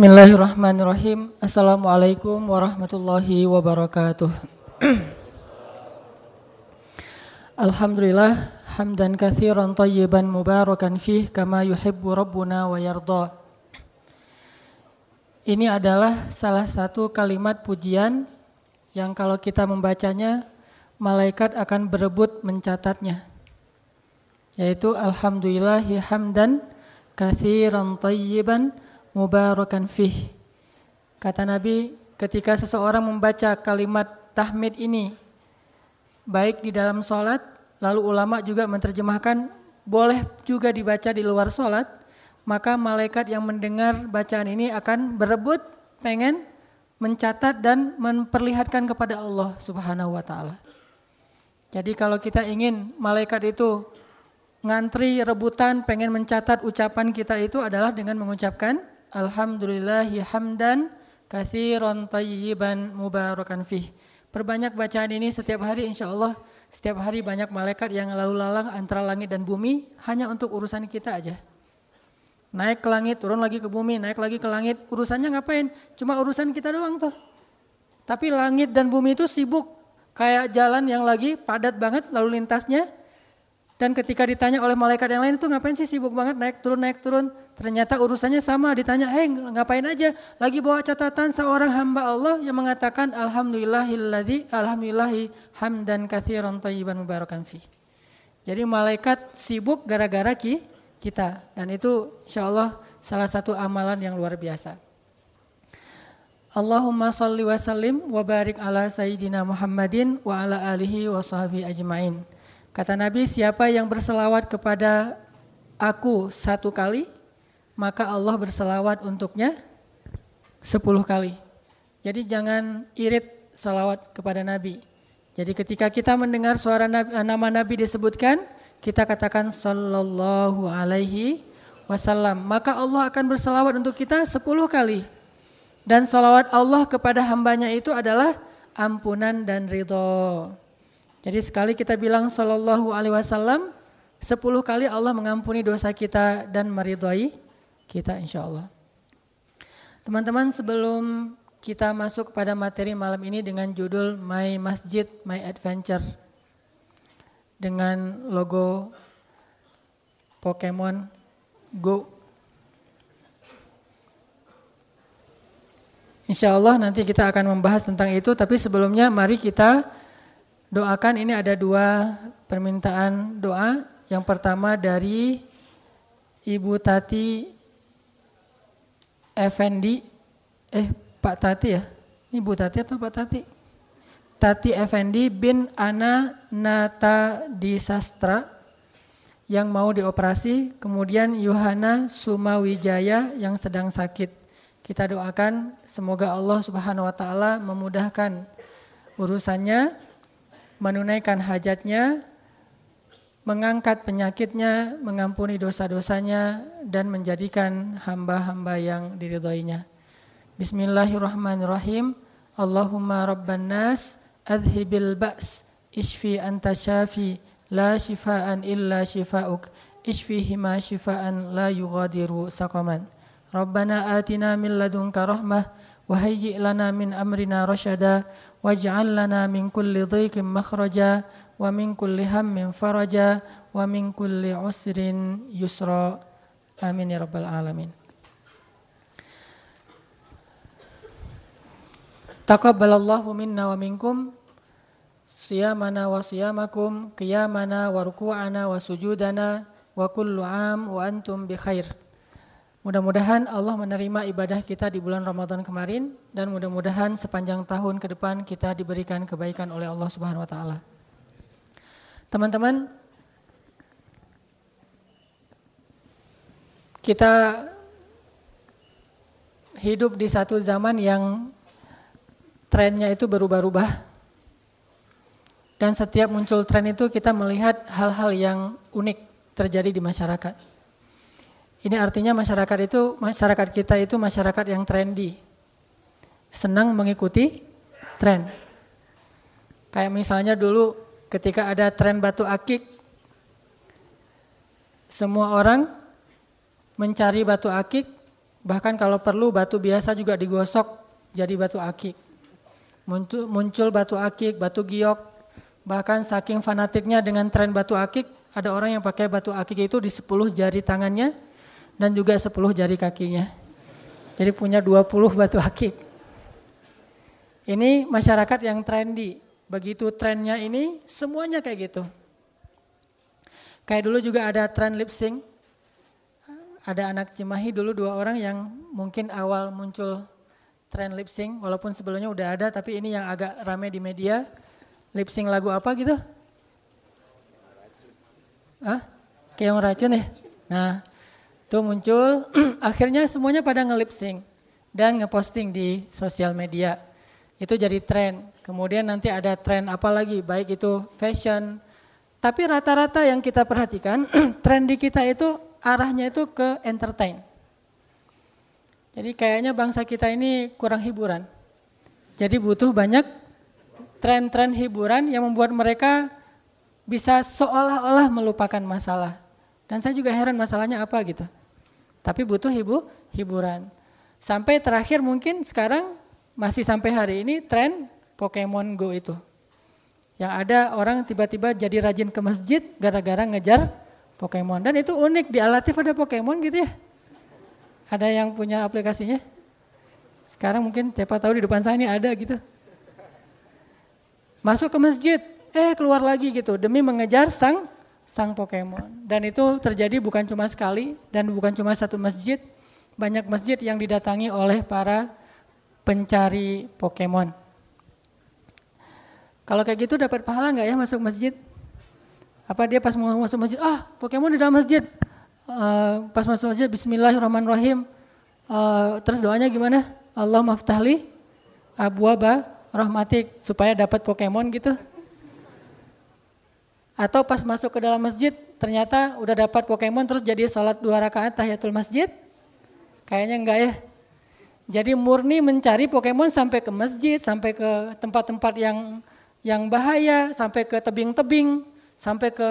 Bismillahirrahmanirrahim. Assalamualaikum warahmatullahi wabarakatuh. Alhamdulillah hamdan katsiran tayyiban mubarakan fih kama yuhibbu rabbuna wa yarda. Ini adalah salah satu kalimat pujian yang kalau kita membacanya malaikat akan berebut mencatatnya. Yaitu alhamdulillahi hamdan katsiran tayyiban mubarakan fih. Kata Nabi, ketika seseorang membaca kalimat tahmid ini, baik di dalam sholat, lalu ulama juga menerjemahkan, boleh juga dibaca di luar sholat, maka malaikat yang mendengar bacaan ini akan berebut, pengen mencatat dan memperlihatkan kepada Allah subhanahu wa ta'ala. Jadi kalau kita ingin malaikat itu ngantri rebutan pengen mencatat ucapan kita itu adalah dengan mengucapkan Alhamdulillahi hamdan kathiran tayyiban mubarakan fih. Perbanyak bacaan ini setiap hari insya Allah. Setiap hari banyak malaikat yang lalu lalang antara langit dan bumi hanya untuk urusan kita aja. Naik ke langit, turun lagi ke bumi, naik lagi ke langit. Urusannya ngapain? Cuma urusan kita doang tuh. Tapi langit dan bumi itu sibuk. Kayak jalan yang lagi padat banget lalu lintasnya dan ketika ditanya oleh malaikat yang lain itu ngapain sih sibuk banget naik turun naik turun. Ternyata urusannya sama ditanya, hei ngapain aja. Lagi bawa catatan seorang hamba Allah yang mengatakan Alhamdulillahilladzi Alhamdulillahi hamdan kathiran tayyiban mubarakan fi. Jadi malaikat sibuk gara-gara ki, kita. Dan itu insya Allah salah satu amalan yang luar biasa. Allahumma salli wa sallim wa barik ala sayyidina Muhammadin wa ala alihi wa sahbihi ajmain. Kata Nabi, siapa yang berselawat kepada aku satu kali, maka Allah berselawat untuknya sepuluh kali. Jadi jangan irit selawat kepada Nabi. Jadi ketika kita mendengar suara Nabi, nama Nabi disebutkan, kita katakan Sallallahu Alaihi Wasallam. Maka Allah akan berselawat untuk kita sepuluh kali. Dan salawat Allah kepada hambanya itu adalah ampunan dan ridho. Jadi sekali kita bilang sallallahu alaihi wasallam, sepuluh kali Allah mengampuni dosa kita dan meridhai kita insya Allah. Teman-teman sebelum kita masuk pada materi malam ini dengan judul My Masjid, My Adventure dengan logo Pokemon Go. Insya Allah nanti kita akan membahas tentang itu, tapi sebelumnya mari kita doakan ini ada dua permintaan doa. Yang pertama dari Ibu Tati Effendi, eh Pak Tati ya, Ibu Tati atau Pak Tati? Tati Effendi bin Ana Nata Disastra yang mau dioperasi, kemudian Yohana Sumawijaya yang sedang sakit. Kita doakan semoga Allah Subhanahu wa taala memudahkan urusannya menunaikan hajatnya, mengangkat penyakitnya, mengampuni dosa-dosanya, dan menjadikan hamba-hamba yang diridhoinya. Bismillahirrahmanirrahim. Allahumma rabban nas adhibil ba's ishfi anta syafi la shifaan illa shifauk ishfihi ma shifaan la yughadiru saqaman. Rabbana atina min ladunka rahmah wa hayyi lana min amrina rasyada waj'al lana min kulli dhiqin makhraja wa min kulli hammin faraja wa min kulli usrin yusra amin ya rabbal alamin Taqabbalallahu minna wa minkum siyamana wa siyamakum qiyamana wa ruku'ana Mudah-mudahan Allah menerima ibadah kita di bulan Ramadan kemarin dan mudah-mudahan sepanjang tahun ke depan kita diberikan kebaikan oleh Allah Subhanahu wa taala. Teman-teman, kita hidup di satu zaman yang trennya itu berubah-ubah. Dan setiap muncul tren itu kita melihat hal-hal yang unik terjadi di masyarakat. Ini artinya masyarakat itu masyarakat kita itu masyarakat yang trendy. Senang mengikuti tren. Kayak misalnya dulu ketika ada tren batu akik semua orang mencari batu akik Bahkan kalau perlu batu biasa juga digosok jadi batu akik. Muncul, muncul batu akik, batu giok. Bahkan saking fanatiknya dengan tren batu akik, ada orang yang pakai batu akik itu di 10 jari tangannya dan juga 10 jari kakinya. Jadi punya 20 batu akik. Ini masyarakat yang trendy. Begitu trennya ini semuanya kayak gitu. Kayak dulu juga ada tren lip sync. Ada anak Cimahi dulu dua orang yang mungkin awal muncul tren lip sync walaupun sebelumnya udah ada tapi ini yang agak rame di media. Lip sync lagu apa gitu? Ah, Keong racun ya? Nah, itu muncul akhirnya semuanya pada ngelip sync dan ngeposting di sosial media. Itu jadi tren. Kemudian nanti ada tren apa lagi? Baik itu fashion, tapi rata-rata yang kita perhatikan, tren di kita itu arahnya itu ke entertain. Jadi kayaknya bangsa kita ini kurang hiburan. Jadi butuh banyak tren-tren hiburan yang membuat mereka bisa seolah-olah melupakan masalah. Dan saya juga heran masalahnya apa gitu. Tapi butuh hibu, hiburan. Sampai terakhir mungkin sekarang masih sampai hari ini tren Pokemon Go itu. Yang ada orang tiba-tiba jadi rajin ke masjid gara-gara ngejar Pokemon. Dan itu unik, di Alatif ada Pokemon gitu ya. Ada yang punya aplikasinya? Sekarang mungkin siapa tahu di depan saya ini ada gitu. Masuk ke masjid, eh keluar lagi gitu demi mengejar sang sang Pokemon. Dan itu terjadi bukan cuma sekali dan bukan cuma satu masjid, banyak masjid yang didatangi oleh para pencari Pokemon. Kalau kayak gitu dapat pahala nggak ya masuk masjid? Apa dia pas mau masuk masjid, ah Pokemon di dalam masjid. Uh, pas masuk masjid, Bismillahirrahmanirrahim. Uh, terus doanya gimana? Allah maftahli abu aba rahmatik supaya dapat Pokemon gitu. Atau pas masuk ke dalam masjid ternyata udah dapat Pokemon terus jadi sholat dua rakaat tahiyatul masjid? Kayaknya enggak ya. Jadi murni mencari Pokemon sampai ke masjid, sampai ke tempat-tempat yang yang bahaya sampai ke tebing-tebing, sampai ke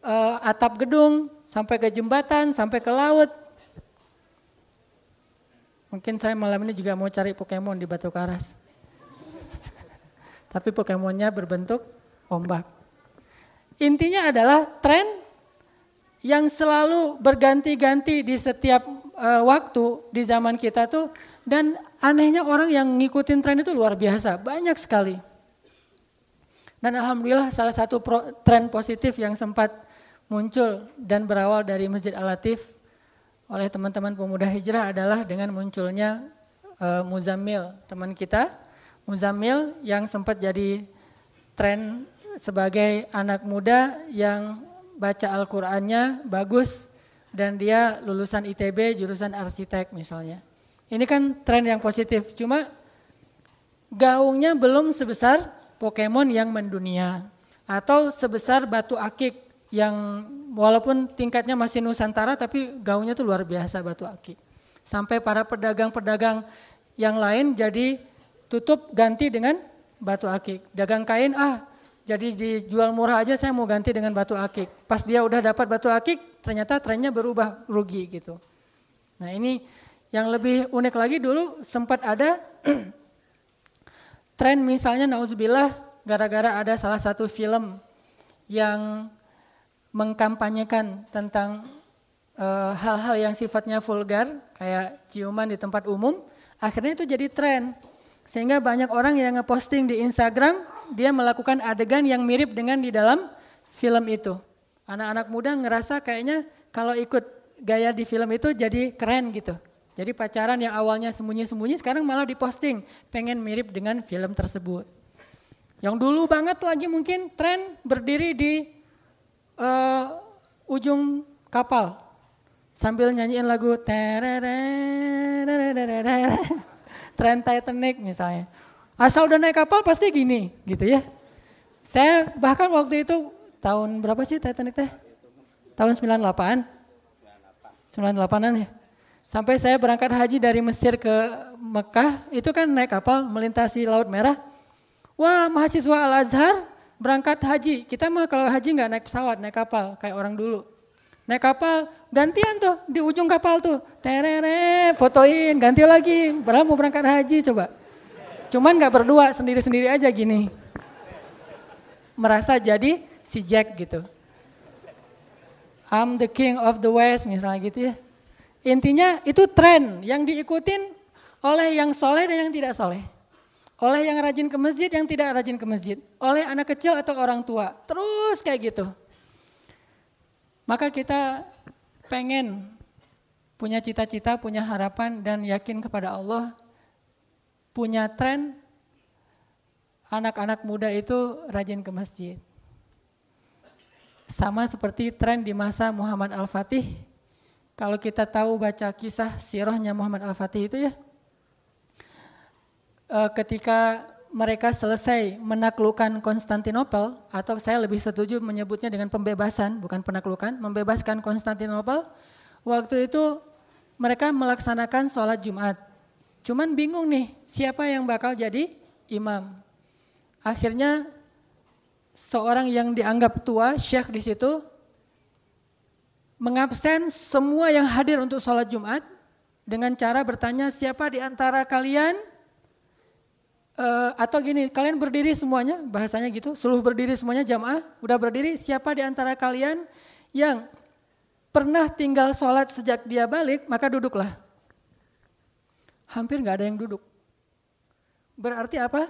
uh, atap gedung, sampai ke jembatan, sampai ke laut. Mungkin saya malam ini juga mau cari Pokemon di Batu Karas. Tapi Pokemonnya berbentuk ombak. Intinya adalah tren yang selalu berganti-ganti di setiap uh, waktu di zaman kita tuh dan anehnya orang yang ngikutin tren itu luar biasa, banyak sekali. Dan alhamdulillah salah satu pro, tren positif yang sempat muncul dan berawal dari Masjid Al-Latif oleh teman-teman pemuda hijrah adalah dengan munculnya uh, Muzammil, teman kita. Muzammil yang sempat jadi tren sebagai anak muda yang baca Al-Qur'annya bagus dan dia lulusan ITB jurusan arsitek misalnya. Ini kan tren yang positif, cuma gaungnya belum sebesar Pokemon yang mendunia atau sebesar batu akik yang walaupun tingkatnya masih Nusantara tapi gaungnya tuh luar biasa batu akik. Sampai para pedagang-pedagang yang lain jadi tutup ganti dengan batu akik. Dagang kain ah jadi dijual murah aja saya mau ganti dengan batu akik. Pas dia udah dapat batu akik ternyata trennya berubah rugi gitu. Nah ini yang lebih unik lagi dulu sempat ada tren misalnya nauzubillah gara-gara ada salah satu film yang mengkampanyekan tentang eh, hal-hal uh, yang sifatnya vulgar kayak ciuman di tempat umum, akhirnya itu jadi tren. Sehingga banyak orang yang ngeposting di Instagram, dia melakukan adegan yang mirip dengan di dalam film itu. Anak-anak muda ngerasa kayaknya kalau ikut gaya di film itu jadi keren gitu. Jadi pacaran yang awalnya sembunyi-sembunyi sekarang malah diposting, pengen mirip dengan film tersebut. Yang dulu banget lagi mungkin tren berdiri di uh, ujung kapal sambil nyanyiin lagu tren Titanic misalnya. Asal udah naik kapal pasti gini gitu ya. Saya bahkan waktu itu tahun berapa sih Titanic teh? Tahun 98? 98-an ya. Sampai saya berangkat haji dari Mesir ke Mekah, itu kan naik kapal melintasi Laut Merah. Wah mahasiswa Al-Azhar berangkat haji. Kita mah kalau haji nggak naik pesawat, naik kapal kayak orang dulu. Naik kapal, gantian tuh di ujung kapal tuh. Terere, fotoin, ganti lagi. Padahal mau berangkat haji coba. Cuman gak berdua, sendiri-sendiri aja gini. Merasa jadi si Jack gitu. I'm the king of the west misalnya gitu ya. Intinya itu tren yang diikutin oleh yang soleh dan yang tidak soleh. Oleh yang rajin ke masjid, yang tidak rajin ke masjid. Oleh anak kecil atau orang tua. Terus kayak gitu. Maka kita pengen punya cita-cita, punya harapan dan yakin kepada Allah, punya tren anak-anak muda itu rajin ke masjid. Sama seperti tren di masa Muhammad Al-Fatih. Kalau kita tahu baca kisah sirahnya Muhammad Al-Fatih itu ya, eh, ketika mereka selesai menaklukkan Konstantinopel atau saya lebih setuju menyebutnya dengan pembebasan bukan penaklukan, membebaskan Konstantinopel. Waktu itu mereka melaksanakan sholat Jumat. Cuman bingung nih siapa yang bakal jadi imam. Akhirnya seorang yang dianggap tua, syekh di situ, mengabsen semua yang hadir untuk sholat Jumat dengan cara bertanya siapa di antara kalian Uh, atau gini, kalian berdiri semuanya, bahasanya gitu, seluruh berdiri semuanya jamaah, udah berdiri, siapa di antara kalian yang pernah tinggal sholat sejak dia balik, maka duduklah. Hampir nggak ada yang duduk. Berarti apa?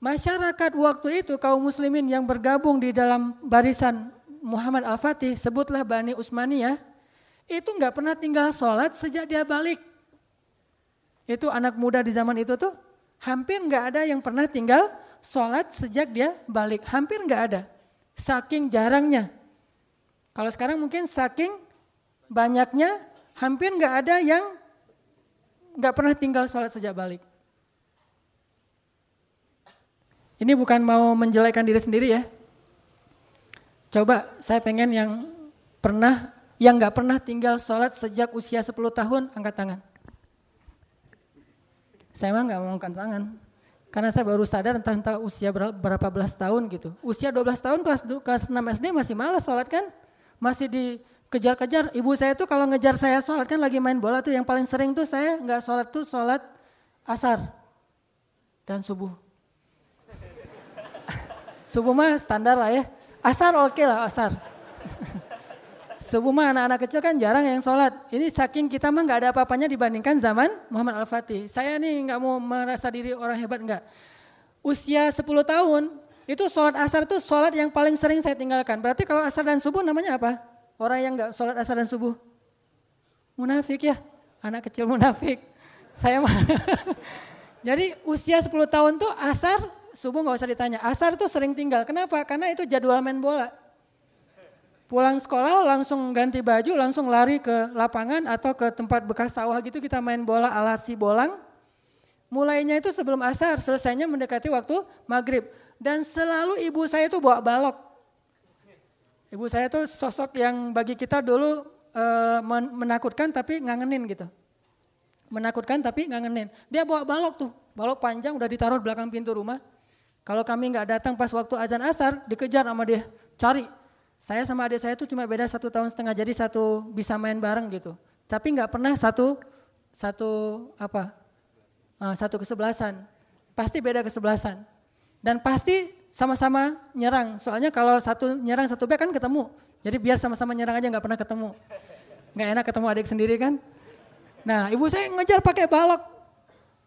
Masyarakat waktu itu, kaum muslimin yang bergabung di dalam barisan Muhammad Al-Fatih, sebutlah Bani Usmaniyah, itu nggak pernah tinggal sholat sejak dia balik. Itu anak muda di zaman itu tuh Hampir nggak ada yang pernah tinggal sholat sejak dia balik. Hampir nggak ada. Saking jarangnya. Kalau sekarang mungkin saking banyaknya, hampir nggak ada yang nggak pernah tinggal sholat sejak balik. Ini bukan mau menjelekkan diri sendiri ya. Coba saya pengen yang pernah, yang nggak pernah tinggal sholat sejak usia 10 tahun, angkat tangan. Saya mah nggak mau angkat tangan. Karena saya baru sadar entah entah usia berapa belas tahun gitu. Usia 12 tahun kelas, kelas 6 SD masih malas sholat kan. Masih dikejar-kejar. Ibu saya tuh kalau ngejar saya sholat kan lagi main bola tuh yang paling sering tuh saya nggak sholat tuh sholat asar dan subuh. subuh mah standar lah ya. Asar oke okay lah asar. Subuh mah anak-anak kecil kan jarang yang sholat. Ini saking kita mah nggak ada apa-apanya dibandingkan zaman Muhammad Al-Fatih. Saya nih nggak mau merasa diri orang hebat nggak. Usia 10 tahun itu sholat asar itu sholat yang paling sering saya tinggalkan. Berarti kalau asar dan subuh namanya apa? Orang yang nggak sholat asar dan subuh. Munafik ya, anak kecil munafik. Saya mah. Jadi usia 10 tahun tuh asar, subuh nggak usah ditanya. Asar tuh sering tinggal. Kenapa? Karena itu jadwal main bola. Pulang sekolah langsung ganti baju, langsung lari ke lapangan atau ke tempat bekas sawah gitu kita main bola ala si bolang. Mulainya itu sebelum asar, selesainya mendekati waktu maghrib. Dan selalu ibu saya itu bawa balok. Ibu saya itu sosok yang bagi kita dulu e, menakutkan tapi ngangenin gitu. Menakutkan tapi ngangenin. Dia bawa balok tuh, balok panjang udah ditaruh di belakang pintu rumah. Kalau kami nggak datang pas waktu azan asar, dikejar sama dia, cari saya sama adik saya itu cuma beda satu tahun setengah, jadi satu bisa main bareng gitu. Tapi nggak pernah satu satu apa uh, satu kesebelasan. Pasti beda kesebelasan. Dan pasti sama-sama nyerang. Soalnya kalau satu nyerang satu back kan ketemu. Jadi biar sama-sama nyerang aja nggak pernah ketemu. Nggak enak ketemu adik sendiri kan. Nah ibu saya ngejar pakai balok.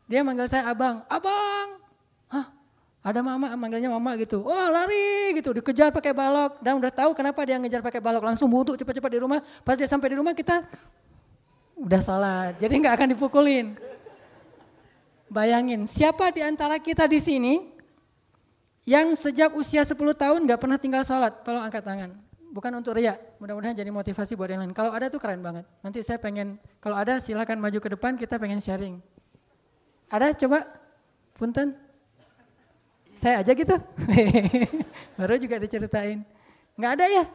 Dia manggil saya abang. Abang, ada mama manggilnya mama gitu. Oh lari gitu, dikejar pakai balok. Dan udah tahu kenapa dia ngejar pakai balok. Langsung butuh cepat-cepat di rumah. Pas dia sampai di rumah kita udah sholat. Jadi nggak akan dipukulin. Bayangin, siapa di antara kita di sini yang sejak usia 10 tahun nggak pernah tinggal sholat? Tolong angkat tangan. Bukan untuk ria, mudah-mudahan jadi motivasi buat yang lain. Kalau ada tuh keren banget. Nanti saya pengen, kalau ada silakan maju ke depan, kita pengen sharing. Ada coba? Punten. Saya aja gitu. Baru juga diceritain. Nggak ada ya.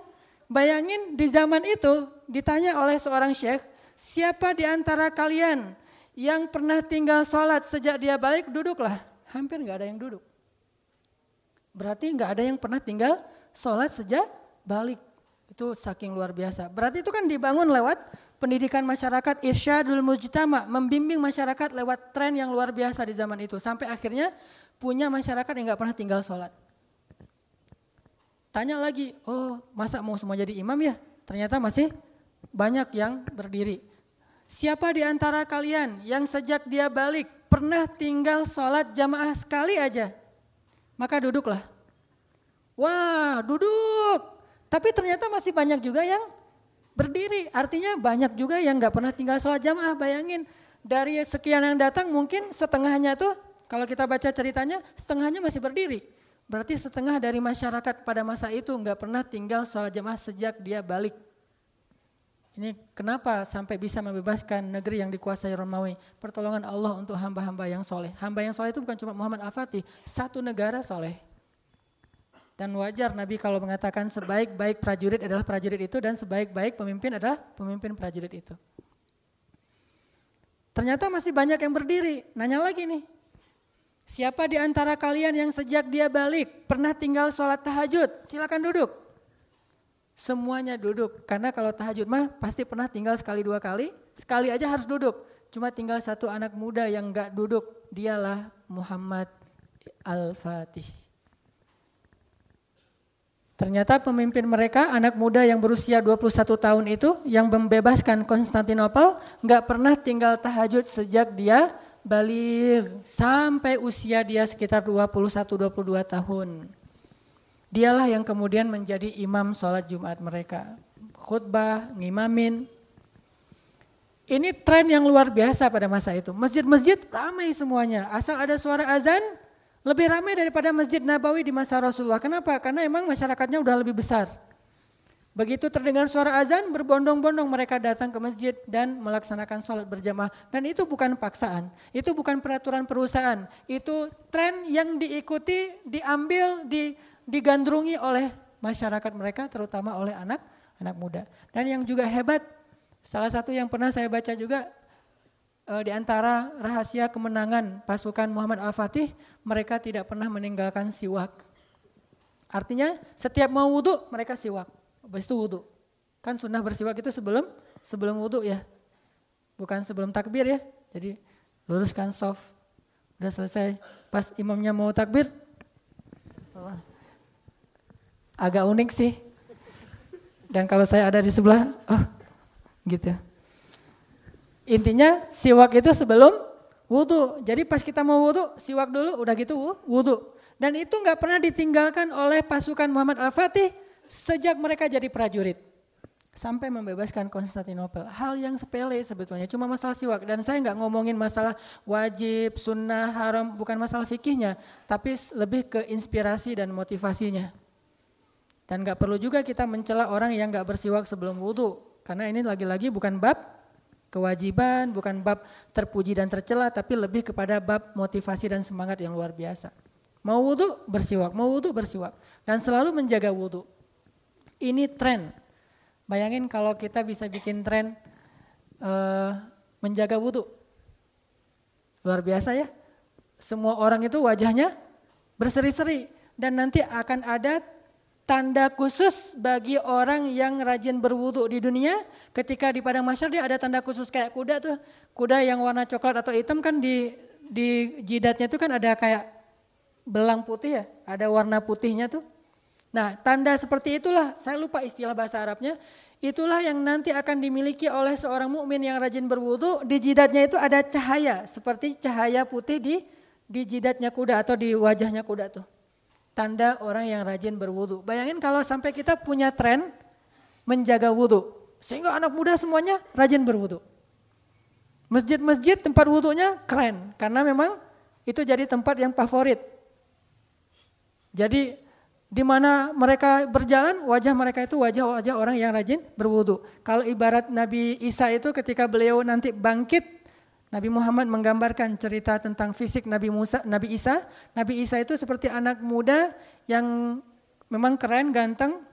Bayangin di zaman itu ditanya oleh seorang syekh, siapa di antara kalian yang pernah tinggal sholat sejak dia balik, duduklah. Hampir nggak ada yang duduk. Berarti nggak ada yang pernah tinggal sholat sejak balik. Itu saking luar biasa. Berarti itu kan dibangun lewat pendidikan masyarakat irsyadul mujtama, membimbing masyarakat lewat tren yang luar biasa di zaman itu. Sampai akhirnya punya masyarakat yang nggak pernah tinggal sholat. Tanya lagi, oh masa mau semua jadi imam ya? Ternyata masih banyak yang berdiri. Siapa di antara kalian yang sejak dia balik pernah tinggal sholat jamaah sekali aja? Maka duduklah. Wah duduk. Tapi ternyata masih banyak juga yang berdiri. Artinya banyak juga yang nggak pernah tinggal sholat jamaah. Bayangin dari sekian yang datang mungkin setengahnya tuh kalau kita baca ceritanya setengahnya masih berdiri. Berarti setengah dari masyarakat pada masa itu nggak pernah tinggal sholat jamaah sejak dia balik. Ini kenapa sampai bisa membebaskan negeri yang dikuasai Romawi? Pertolongan Allah untuk hamba-hamba yang soleh. Hamba yang soleh itu bukan cuma Muhammad Al-Fatih, satu negara soleh. Dan wajar Nabi kalau mengatakan sebaik-baik prajurit adalah prajurit itu dan sebaik-baik pemimpin adalah pemimpin prajurit itu. Ternyata masih banyak yang berdiri. Nanya lagi nih, Siapa di antara kalian yang sejak dia balik pernah tinggal sholat tahajud? Silakan duduk. Semuanya duduk, karena kalau tahajud mah pasti pernah tinggal sekali dua kali, sekali aja harus duduk. Cuma tinggal satu anak muda yang enggak duduk, dialah Muhammad Al-Fatih. Ternyata pemimpin mereka, anak muda yang berusia 21 tahun itu, yang membebaskan Konstantinopel, enggak pernah tinggal tahajud sejak dia balik sampai usia dia sekitar 21-22 tahun. Dialah yang kemudian menjadi imam sholat Jumat mereka. Khutbah, ngimamin. Ini tren yang luar biasa pada masa itu. Masjid-masjid ramai semuanya. Asal ada suara azan, lebih ramai daripada Masjid Nabawi di masa Rasulullah. Kenapa? Karena emang masyarakatnya udah lebih besar. Begitu terdengar suara azan, berbondong-bondong mereka datang ke masjid dan melaksanakan sholat berjamaah. Dan itu bukan paksaan, itu bukan peraturan perusahaan. Itu tren yang diikuti, diambil, digandrungi oleh masyarakat mereka, terutama oleh anak anak muda. Dan yang juga hebat, salah satu yang pernah saya baca juga, eh, di antara rahasia kemenangan pasukan Muhammad Al-Fatih, mereka tidak pernah meninggalkan siwak. Artinya setiap mau wudhu mereka siwak. Habis itu wudhu. Kan sunnah bersiwak itu sebelum sebelum wudhu ya. Bukan sebelum takbir ya. Jadi luruskan soft. Udah selesai. Pas imamnya mau takbir. Agak unik sih. Dan kalau saya ada di sebelah, oh gitu. Intinya siwak itu sebelum wudhu. Jadi pas kita mau wudhu, siwak dulu, udah gitu wudhu. Dan itu nggak pernah ditinggalkan oleh pasukan Muhammad Al-Fatih sejak mereka jadi prajurit sampai membebaskan Konstantinopel. Hal yang sepele sebetulnya, cuma masalah siwak. Dan saya nggak ngomongin masalah wajib, sunnah, haram, bukan masalah fikihnya, tapi lebih ke inspirasi dan motivasinya. Dan nggak perlu juga kita mencela orang yang nggak bersiwak sebelum wudhu, karena ini lagi-lagi bukan bab kewajiban, bukan bab terpuji dan tercela, tapi lebih kepada bab motivasi dan semangat yang luar biasa. Mau wudhu bersiwak, mau wudhu bersiwak, dan selalu menjaga wudhu. Ini tren. Bayangin kalau kita bisa bikin tren uh, menjaga wudhu. Luar biasa ya. Semua orang itu wajahnya berseri-seri. Dan nanti akan ada tanda khusus bagi orang yang rajin berwudhu di dunia. Ketika di padang masyar dia ada tanda khusus kayak kuda tuh. Kuda yang warna coklat atau hitam kan di, di jidatnya tuh kan ada kayak belang putih ya. Ada warna putihnya tuh. Nah, tanda seperti itulah, saya lupa istilah bahasa Arabnya, itulah yang nanti akan dimiliki oleh seorang mukmin yang rajin berwudu, di jidatnya itu ada cahaya, seperti cahaya putih di di jidatnya kuda atau di wajahnya kuda tuh. Tanda orang yang rajin berwudu. Bayangin kalau sampai kita punya tren menjaga wudu, sehingga anak muda semuanya rajin berwudu. Masjid-masjid tempat wudhunya keren, karena memang itu jadi tempat yang favorit. Jadi di mana mereka berjalan, wajah mereka itu wajah-wajah orang yang rajin berwudu. Kalau ibarat Nabi Isa itu ketika beliau nanti bangkit, Nabi Muhammad menggambarkan cerita tentang fisik Nabi Musa, Nabi Isa. Nabi Isa itu seperti anak muda yang memang keren, ganteng.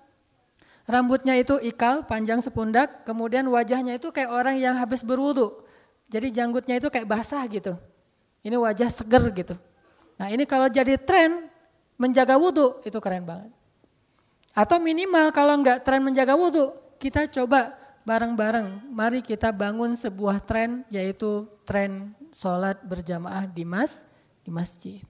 Rambutnya itu ikal, panjang sepundak. Kemudian wajahnya itu kayak orang yang habis berwudu. Jadi janggutnya itu kayak basah gitu. Ini wajah seger gitu. Nah ini kalau jadi tren, menjaga wudhu itu keren banget. Atau minimal kalau enggak tren menjaga wudhu, kita coba bareng-bareng. Mari kita bangun sebuah tren yaitu tren sholat berjamaah di mas di masjid.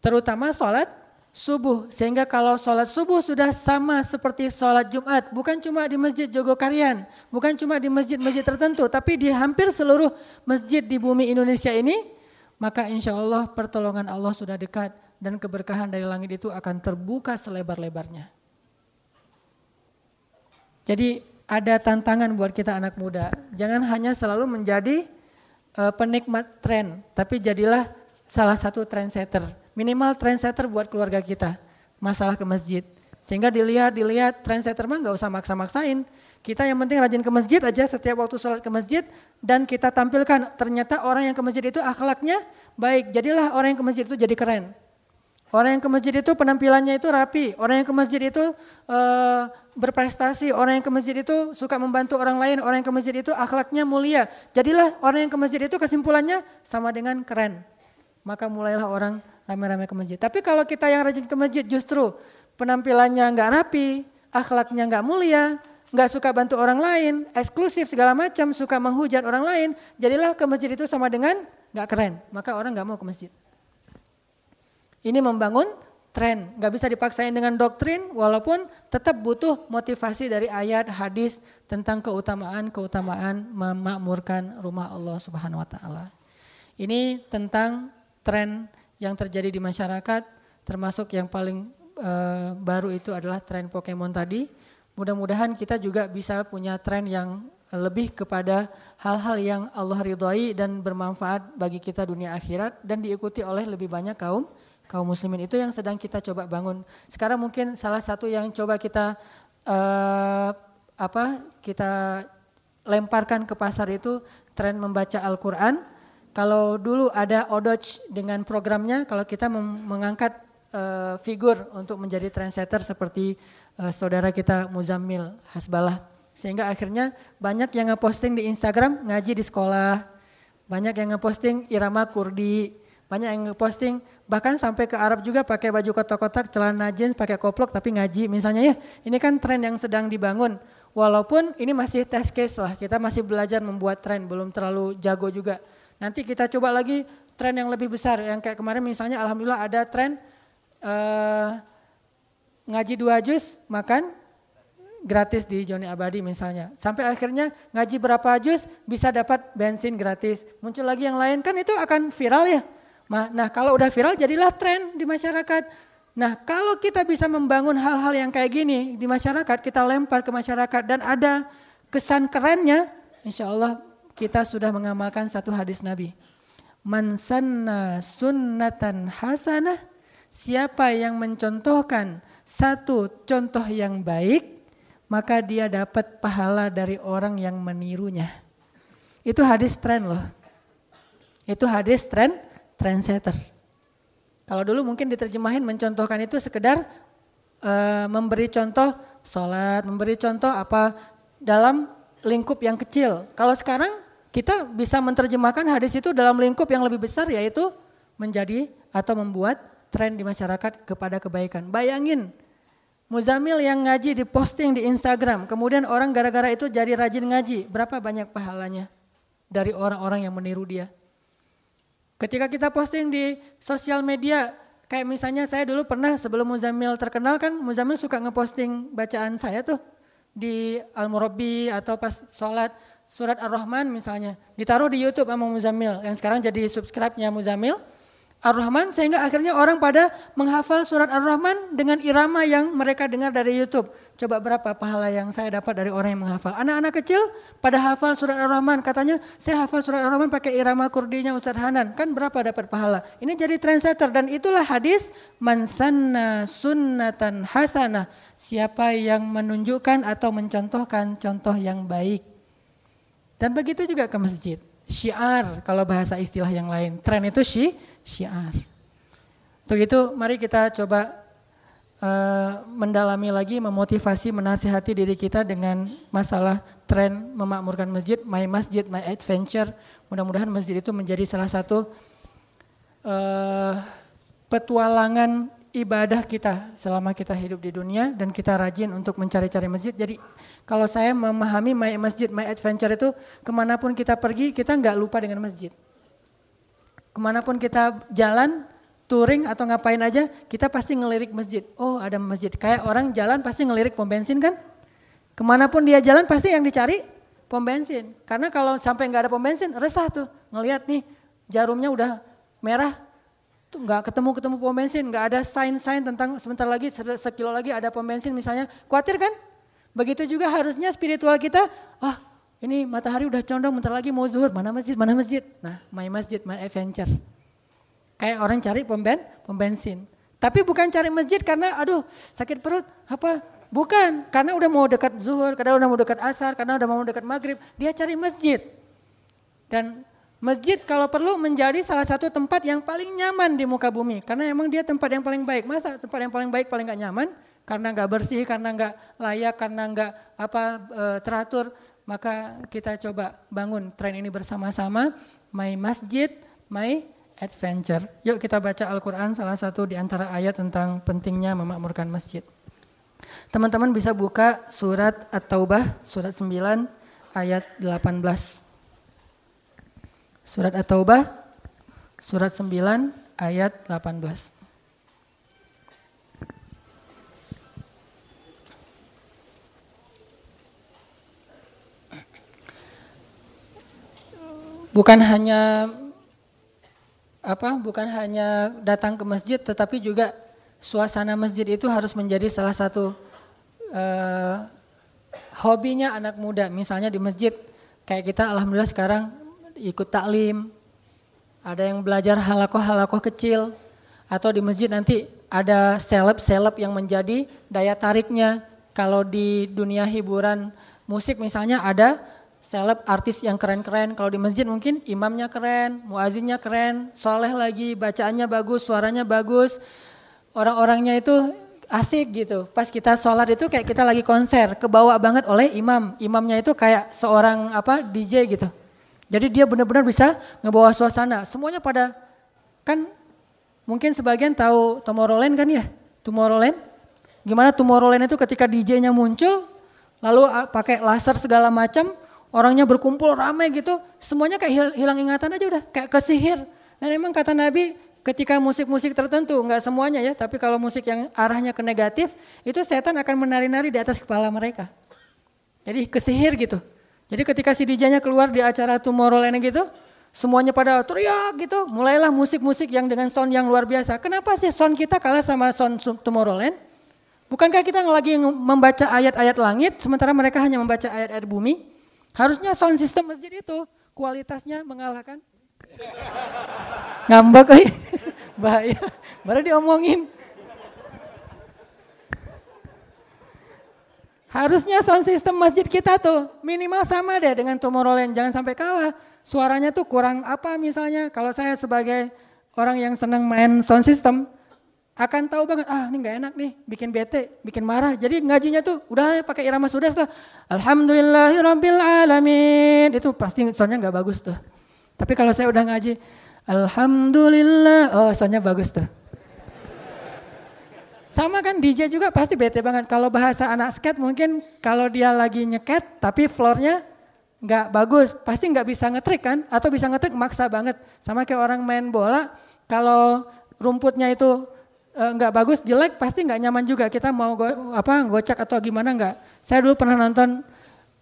Terutama sholat subuh. Sehingga kalau sholat subuh sudah sama seperti sholat Jumat. Bukan cuma di masjid Jogokarian. Bukan cuma di masjid-masjid tertentu. Tapi di hampir seluruh masjid di bumi Indonesia ini. Maka insya Allah pertolongan Allah sudah dekat. Dan keberkahan dari langit itu akan terbuka selebar-lebarnya. Jadi ada tantangan buat kita anak muda. Jangan hanya selalu menjadi uh, penikmat tren. Tapi jadilah salah satu trendsetter minimal trendsetter buat keluarga kita. Masalah ke masjid. Sehingga dilihat, dilihat trendsetter mah nggak usah maksa-maksain. Kita yang penting rajin ke masjid aja setiap waktu sholat ke masjid dan kita tampilkan ternyata orang yang ke masjid itu akhlaknya baik. Jadilah orang yang ke masjid itu jadi keren. Orang yang ke masjid itu penampilannya itu rapi, orang yang ke masjid itu uh, berprestasi, orang yang ke masjid itu suka membantu orang lain, orang yang ke masjid itu akhlaknya mulia. Jadilah orang yang ke masjid itu kesimpulannya sama dengan keren. Maka mulailah orang rame-rame ke masjid. Tapi kalau kita yang rajin ke masjid justru penampilannya nggak rapi, akhlaknya nggak mulia, nggak suka bantu orang lain, eksklusif segala macam, suka menghujat orang lain, jadilah ke masjid itu sama dengan nggak keren. Maka orang nggak mau ke masjid. Ini membangun tren, nggak bisa dipaksain dengan doktrin, walaupun tetap butuh motivasi dari ayat, hadis tentang keutamaan keutamaan memakmurkan rumah Allah Subhanahu Wa Taala. Ini tentang tren yang terjadi di masyarakat termasuk yang paling e, baru itu adalah tren Pokemon tadi. Mudah-mudahan kita juga bisa punya tren yang lebih kepada hal-hal yang Allah ridhoi dan bermanfaat bagi kita dunia akhirat dan diikuti oleh lebih banyak kaum kaum muslimin itu yang sedang kita coba bangun. Sekarang mungkin salah satu yang coba kita e, apa kita lemparkan ke pasar itu tren membaca Al-Qur'an kalau dulu ada Odoj dengan programnya, kalau kita mengangkat uh, figur untuk menjadi trendsetter seperti uh, saudara kita Muzammil Hasbalah. Sehingga akhirnya banyak yang ngeposting di Instagram ngaji di sekolah, banyak yang ngeposting irama kurdi, banyak yang ngeposting bahkan sampai ke Arab juga pakai baju kotak-kotak, celana jeans, pakai koplok tapi ngaji misalnya ya. Ini kan tren yang sedang dibangun. Walaupun ini masih test case lah, kita masih belajar membuat tren, belum terlalu jago juga. Nanti kita coba lagi tren yang lebih besar yang kayak kemarin misalnya alhamdulillah ada tren uh, ngaji dua juz makan gratis di Joni Abadi misalnya. Sampai akhirnya ngaji berapa juz bisa dapat bensin gratis. Muncul lagi yang lain kan itu akan viral ya. Nah kalau udah viral jadilah tren di masyarakat. Nah kalau kita bisa membangun hal-hal yang kayak gini di masyarakat, kita lempar ke masyarakat dan ada kesan kerennya, insya Allah kita sudah mengamalkan satu hadis Nabi. Man sanna sunnatan hasanah, siapa yang mencontohkan satu contoh yang baik, maka dia dapat pahala dari orang yang menirunya. Itu hadis tren loh. Itu hadis tren, trendsetter. Kalau dulu mungkin diterjemahin mencontohkan itu sekedar uh, memberi contoh sholat, memberi contoh apa dalam lingkup yang kecil. Kalau sekarang kita bisa menerjemahkan hadis itu dalam lingkup yang lebih besar yaitu menjadi atau membuat tren di masyarakat kepada kebaikan. Bayangin Muzamil yang ngaji di posting di Instagram, kemudian orang gara-gara itu jadi rajin ngaji, berapa banyak pahalanya dari orang-orang yang meniru dia. Ketika kita posting di sosial media, kayak misalnya saya dulu pernah sebelum Muzamil terkenal kan, Muzamil suka ngeposting bacaan saya tuh di Al-Murabi atau pas sholat surat Ar-Rahman misalnya, ditaruh di YouTube sama Muzamil, yang sekarang jadi subscribe-nya Muzamil, Ar-Rahman sehingga akhirnya orang pada menghafal surat Ar-Rahman dengan irama yang mereka dengar dari YouTube. Coba berapa pahala yang saya dapat dari orang yang menghafal. Anak-anak kecil pada hafal surat Ar-Rahman, katanya saya hafal surat Ar-Rahman pakai irama kurdinya Ustaz Hanan. Kan berapa dapat pahala? Ini jadi trendsetter dan itulah hadis mansanna sunnatan hasanah. Siapa yang menunjukkan atau mencontohkan contoh yang baik. Dan begitu juga ke masjid. Syiar kalau bahasa istilah yang lain. Tren itu syi, syiar. Untuk itu mari kita coba uh, mendalami lagi, memotivasi, menasihati diri kita dengan masalah tren memakmurkan masjid, my masjid, my adventure. Mudah-mudahan masjid itu menjadi salah satu uh, petualangan ibadah kita selama kita hidup di dunia dan kita rajin untuk mencari-cari masjid. Jadi kalau saya memahami my masjid, my adventure itu ke mana pun kita pergi kita nggak lupa dengan masjid. Ke mana pun kita jalan, touring atau ngapain aja, kita pasti ngelirik masjid. Oh ada masjid. Kayak orang jalan pasti ngelirik pom bensin kan? Ke mana pun dia jalan pasti yang dicari pom bensin. Karena kalau sampai nggak ada pom bensin, resah tuh ngelihat nih jarumnya udah merah, tuh nggak ketemu ketemu pom bensin, nggak ada sign-sign tentang sebentar lagi sekilo lagi ada pom bensin misalnya, khawatir kan? Begitu juga harusnya spiritual kita, oh, ini matahari udah condong, bentar lagi mau zuhur, mana masjid, mana masjid? Nah, my masjid, my adventure. Kayak orang cari pom, ben, pom bensin. Tapi bukan cari masjid karena aduh sakit perut, apa? Bukan, karena udah mau dekat zuhur, karena udah mau dekat asar, karena udah mau dekat maghrib, dia cari masjid. Dan Masjid kalau perlu menjadi salah satu tempat yang paling nyaman di muka bumi. Karena emang dia tempat yang paling baik. Masa tempat yang paling baik paling gak nyaman? Karena gak bersih, karena gak layak, karena gak apa e, teratur. Maka kita coba bangun tren ini bersama-sama. My masjid, my adventure. Yuk kita baca Al-Quran salah satu di antara ayat tentang pentingnya memakmurkan masjid. Teman-teman bisa buka surat At-Taubah, surat 9 ayat 18. Surat At-Taubah surat 9 ayat 18. Bukan hanya apa? Bukan hanya datang ke masjid tetapi juga suasana masjid itu harus menjadi salah satu uh, hobinya anak muda. Misalnya di masjid kayak kita alhamdulillah sekarang ikut taklim, ada yang belajar halakoh-halakoh kecil, atau di masjid nanti ada seleb-seleb yang menjadi daya tariknya. Kalau di dunia hiburan musik misalnya ada seleb artis yang keren-keren. Kalau di masjid mungkin imamnya keren, muazinnya keren, soleh lagi, bacaannya bagus, suaranya bagus. Orang-orangnya itu asik gitu. Pas kita sholat itu kayak kita lagi konser, kebawa banget oleh imam. Imamnya itu kayak seorang apa DJ gitu. Jadi dia benar-benar bisa ngebawa suasana. Semuanya pada kan mungkin sebagian tahu Tomorrowland kan ya? Tomorrowland. Gimana Tomorrowland itu ketika DJ-nya muncul lalu pakai laser segala macam, orangnya berkumpul ramai gitu, semuanya kayak hilang ingatan aja udah, kayak kesihir. Dan emang kata Nabi ketika musik-musik tertentu, nggak semuanya ya, tapi kalau musik yang arahnya ke negatif, itu setan akan menari-nari di atas kepala mereka. Jadi kesihir gitu. Jadi ketika si DJ-nya keluar di acara Tomorrowland gitu, semuanya pada teriak gitu, mulailah musik-musik yang dengan sound yang luar biasa. Kenapa sih sound kita kalah sama sound Tomorrowland? Bukankah kita lagi membaca ayat-ayat langit, sementara mereka hanya membaca ayat-ayat bumi? Harusnya sound system masjid itu kualitasnya mengalahkan. Ngambek, bahaya. Baru diomongin. Harusnya sound system masjid kita tuh minimal sama deh dengan Tomorrowland, jangan sampai kalah. Suaranya tuh kurang apa misalnya, kalau saya sebagai orang yang senang main sound system, akan tahu banget, ah ini gak enak nih, bikin bete, bikin marah. Jadi ngajinya tuh udah pakai irama sudas lah. Alhamdulillahirabbil alamin. Itu pasti soundnya gak bagus tuh. Tapi kalau saya udah ngaji, Alhamdulillah, oh soundnya bagus tuh. Sama kan DJ juga pasti bete banget. Kalau bahasa anak skate mungkin kalau dia lagi nyeket tapi floornya nggak bagus, pasti nggak bisa ngetrik kan? Atau bisa ngetrik maksa banget. Sama kayak orang main bola, kalau rumputnya itu nggak e, bagus, jelek pasti nggak nyaman juga. Kita mau go, apa gocak atau gimana nggak? Saya dulu pernah nonton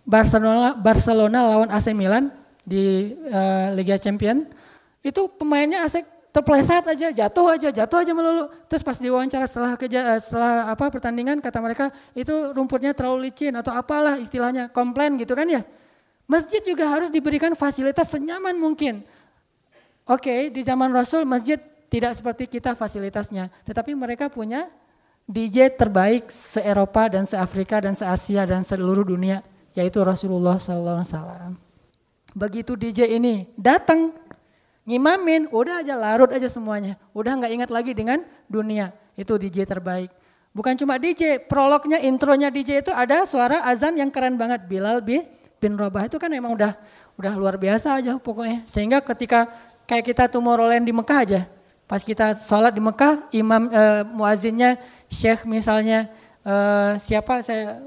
Barcelona Barcelona lawan AC Milan di e, Liga Champion. Itu pemainnya asik terpleset aja, jatuh aja, jatuh aja melulu. Terus pas diwawancara setelah keja, setelah apa pertandingan kata mereka itu rumputnya terlalu licin atau apalah istilahnya, komplain gitu kan ya. Masjid juga harus diberikan fasilitas senyaman mungkin. Oke, di zaman Rasul masjid tidak seperti kita fasilitasnya, tetapi mereka punya DJ terbaik se-Eropa dan se-Afrika dan se-Asia dan seluruh dunia, yaitu Rasulullah SAW. Begitu DJ ini datang Ngimamin, udah aja larut aja semuanya. Udah nggak ingat lagi dengan dunia. Itu DJ terbaik. Bukan cuma DJ, prolognya, intronya DJ itu ada suara azan yang keren banget. Bilal bin, bin Rabah itu kan memang udah udah luar biasa aja pokoknya. Sehingga ketika kayak kita Tomorrowland di Mekah aja, Pas kita sholat di Mekah, imam uh, muazinnya syekh misalnya uh, siapa saya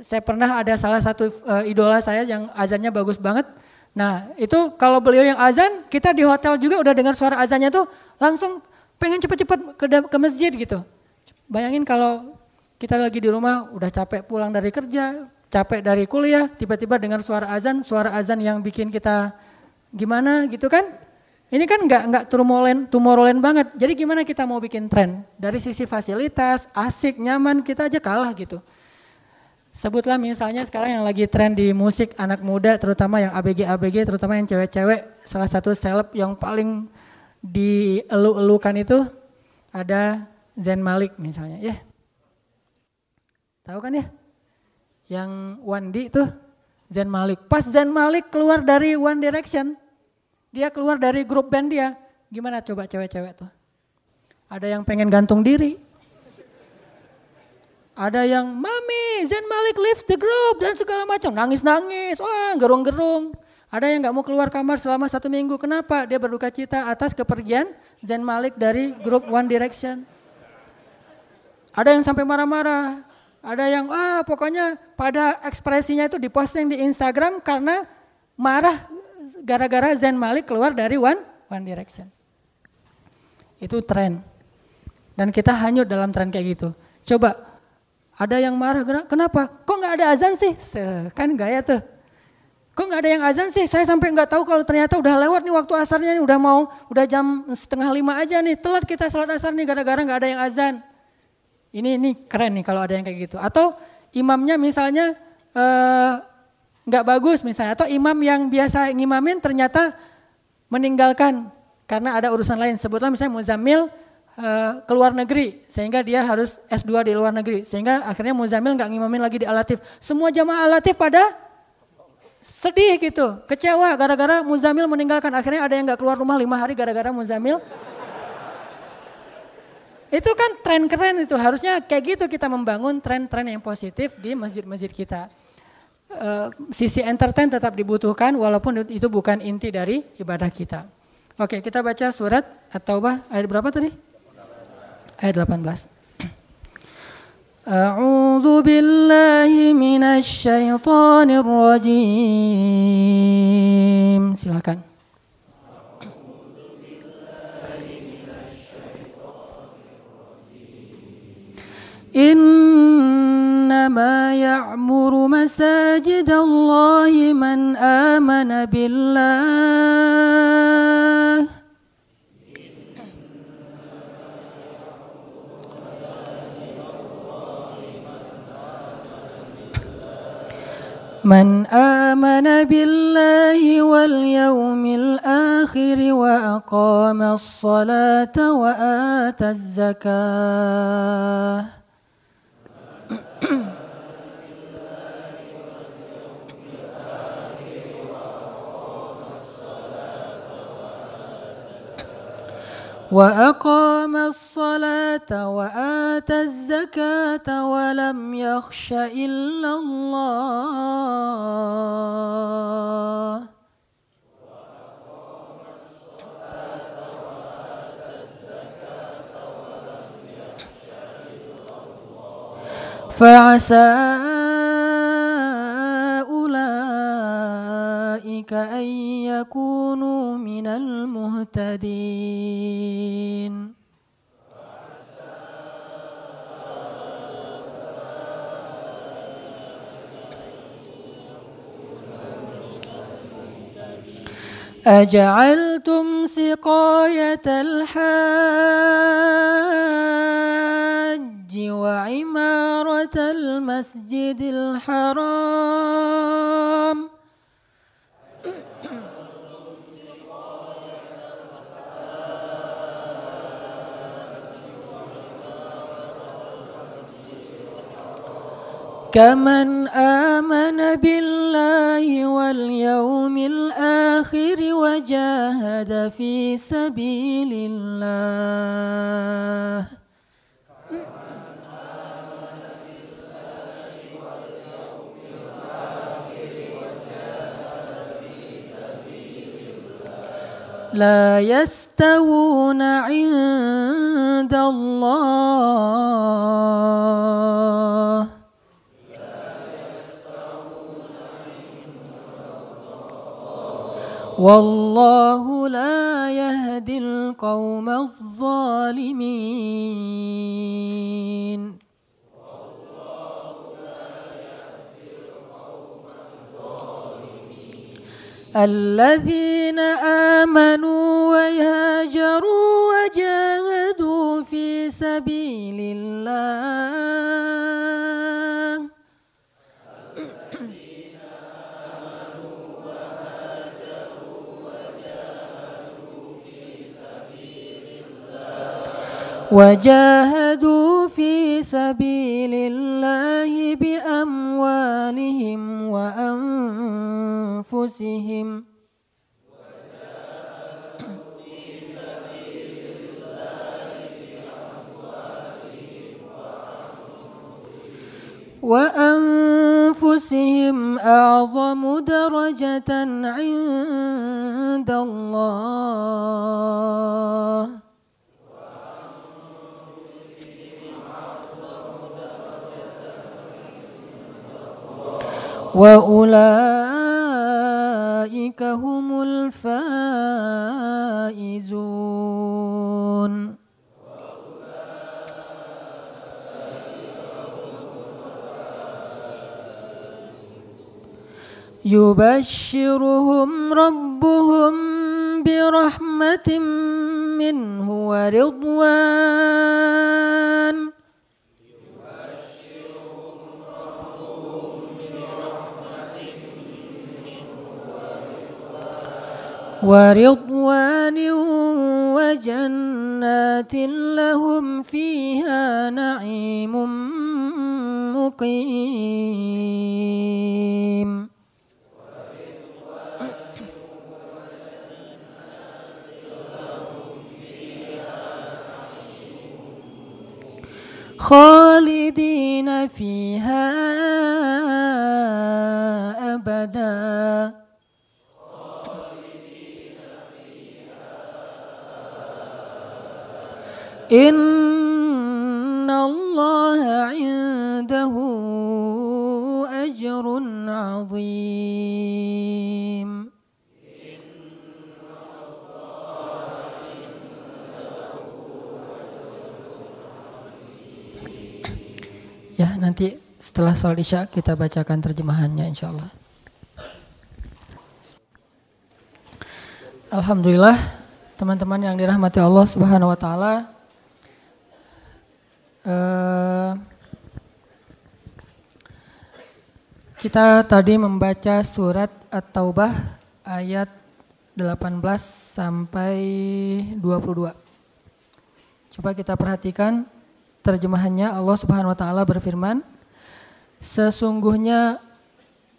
saya pernah ada salah satu uh, idola saya yang azannya bagus banget. Nah itu kalau beliau yang azan, kita di hotel juga udah dengar suara azannya tuh langsung pengen cepet-cepet ke, ke masjid gitu. Bayangin kalau kita lagi di rumah udah capek pulang dari kerja, capek dari kuliah, tiba-tiba dengar suara azan, suara azan yang bikin kita gimana gitu kan? Ini kan nggak nggak Tomorrowland, Tomorrowland banget. Jadi gimana kita mau bikin tren? Dari sisi fasilitas, asik, nyaman, kita aja kalah gitu. Sebutlah misalnya sekarang yang lagi tren di musik anak muda, terutama yang ABG-ABG, terutama yang cewek-cewek, salah satu seleb yang paling dielu-elukan itu ada Zen Malik misalnya, ya. Tahu kan ya? Yang Wandi tuh Zen Malik. Pas Zen Malik keluar dari One Direction, dia keluar dari grup band dia. Gimana coba cewek-cewek tuh? Ada yang pengen gantung diri. Ada yang, Mami, Zen Malik leave the group dan segala macam. Nangis-nangis, wah gerung-gerung. Ada yang gak mau keluar kamar selama satu minggu. Kenapa? Dia berduka cita atas kepergian Zen Malik dari grup One Direction. Ada yang sampai marah-marah. Ada yang, ah pokoknya pada ekspresinya itu diposting di Instagram karena marah gara-gara Zain Malik keluar dari One One Direction. Itu tren. Dan kita hanyut dalam tren kayak gitu. Coba ada yang marah, kenapa? Kok nggak ada azan sih? Kan gaya tuh. Kok nggak ada yang azan sih? Saya sampai nggak tahu kalau ternyata udah lewat nih waktu asarnya nih, udah mau, udah jam setengah lima aja nih, telat kita sholat asar nih gara-gara nggak ada yang azan. Ini ini keren nih kalau ada yang kayak gitu. Atau imamnya misalnya eh, nggak bagus misalnya. Atau imam yang biasa ngimamin ternyata meninggalkan karena ada urusan lain. Sebutlah misalnya Muzamil uh, ke luar negeri sehingga dia harus S2 di luar negeri. Sehingga akhirnya Muzamil nggak ngimamin lagi di Alatif semua jamaah Alatif pada sedih gitu kecewa gara-gara Muzamil meninggalkan. Akhirnya ada yang nggak keluar rumah lima hari gara-gara Muzamil. Itu kan tren keren itu. Harusnya kayak gitu kita membangun tren-tren yang positif di masjid-masjid kita uh, sisi entertain tetap dibutuhkan walaupun itu bukan inti dari ibadah kita. Oke, kita baca surat At-Taubah ayat berapa tadi? Ayat 18. A'udzu billahi minasy syaithanir rajim. Silakan. إنما يعمر مساجد الله من آمن بالله. من آمن بالله واليوم الآخر وأقام الصلاة وآتى الزكاة. وأقام الصلاة وآتى الزكاة ولم يخش إلا الله. فعسى أولئك أن يكونوا من المهتدين. أجعلتم سقاية الحاج وعمارة المسجد الحرام كمن آمن بالله واليوم الآخر وجاهد في سبيل الله لا يستوون عند الله والله لا يهدي القوم الظالمين. الذين آمنوا ويهاجروا وجاهدوا في سبيل الله وجاهدوا في سبيل الله بأموالهم وأنفسهم. وأنفسهم أعظم درجة عند الله. وأولئك هم الفائزون يبشرهم ربهم برحمة منه ورضوان ورضوان وجنات لهم فيها نعيم مقيم. خالدين فيها أبداً. إن الله عنده أجر عظيم Ya nanti setelah sholat isya kita bacakan terjemahannya insya Allah. Alhamdulillah teman-teman yang dirahmati Allah Subhanahu wa taala uh, kita tadi membaca surat At-Taubah ayat 18 sampai 22. Coba kita perhatikan terjemahannya Allah Subhanahu wa taala berfirman, sesungguhnya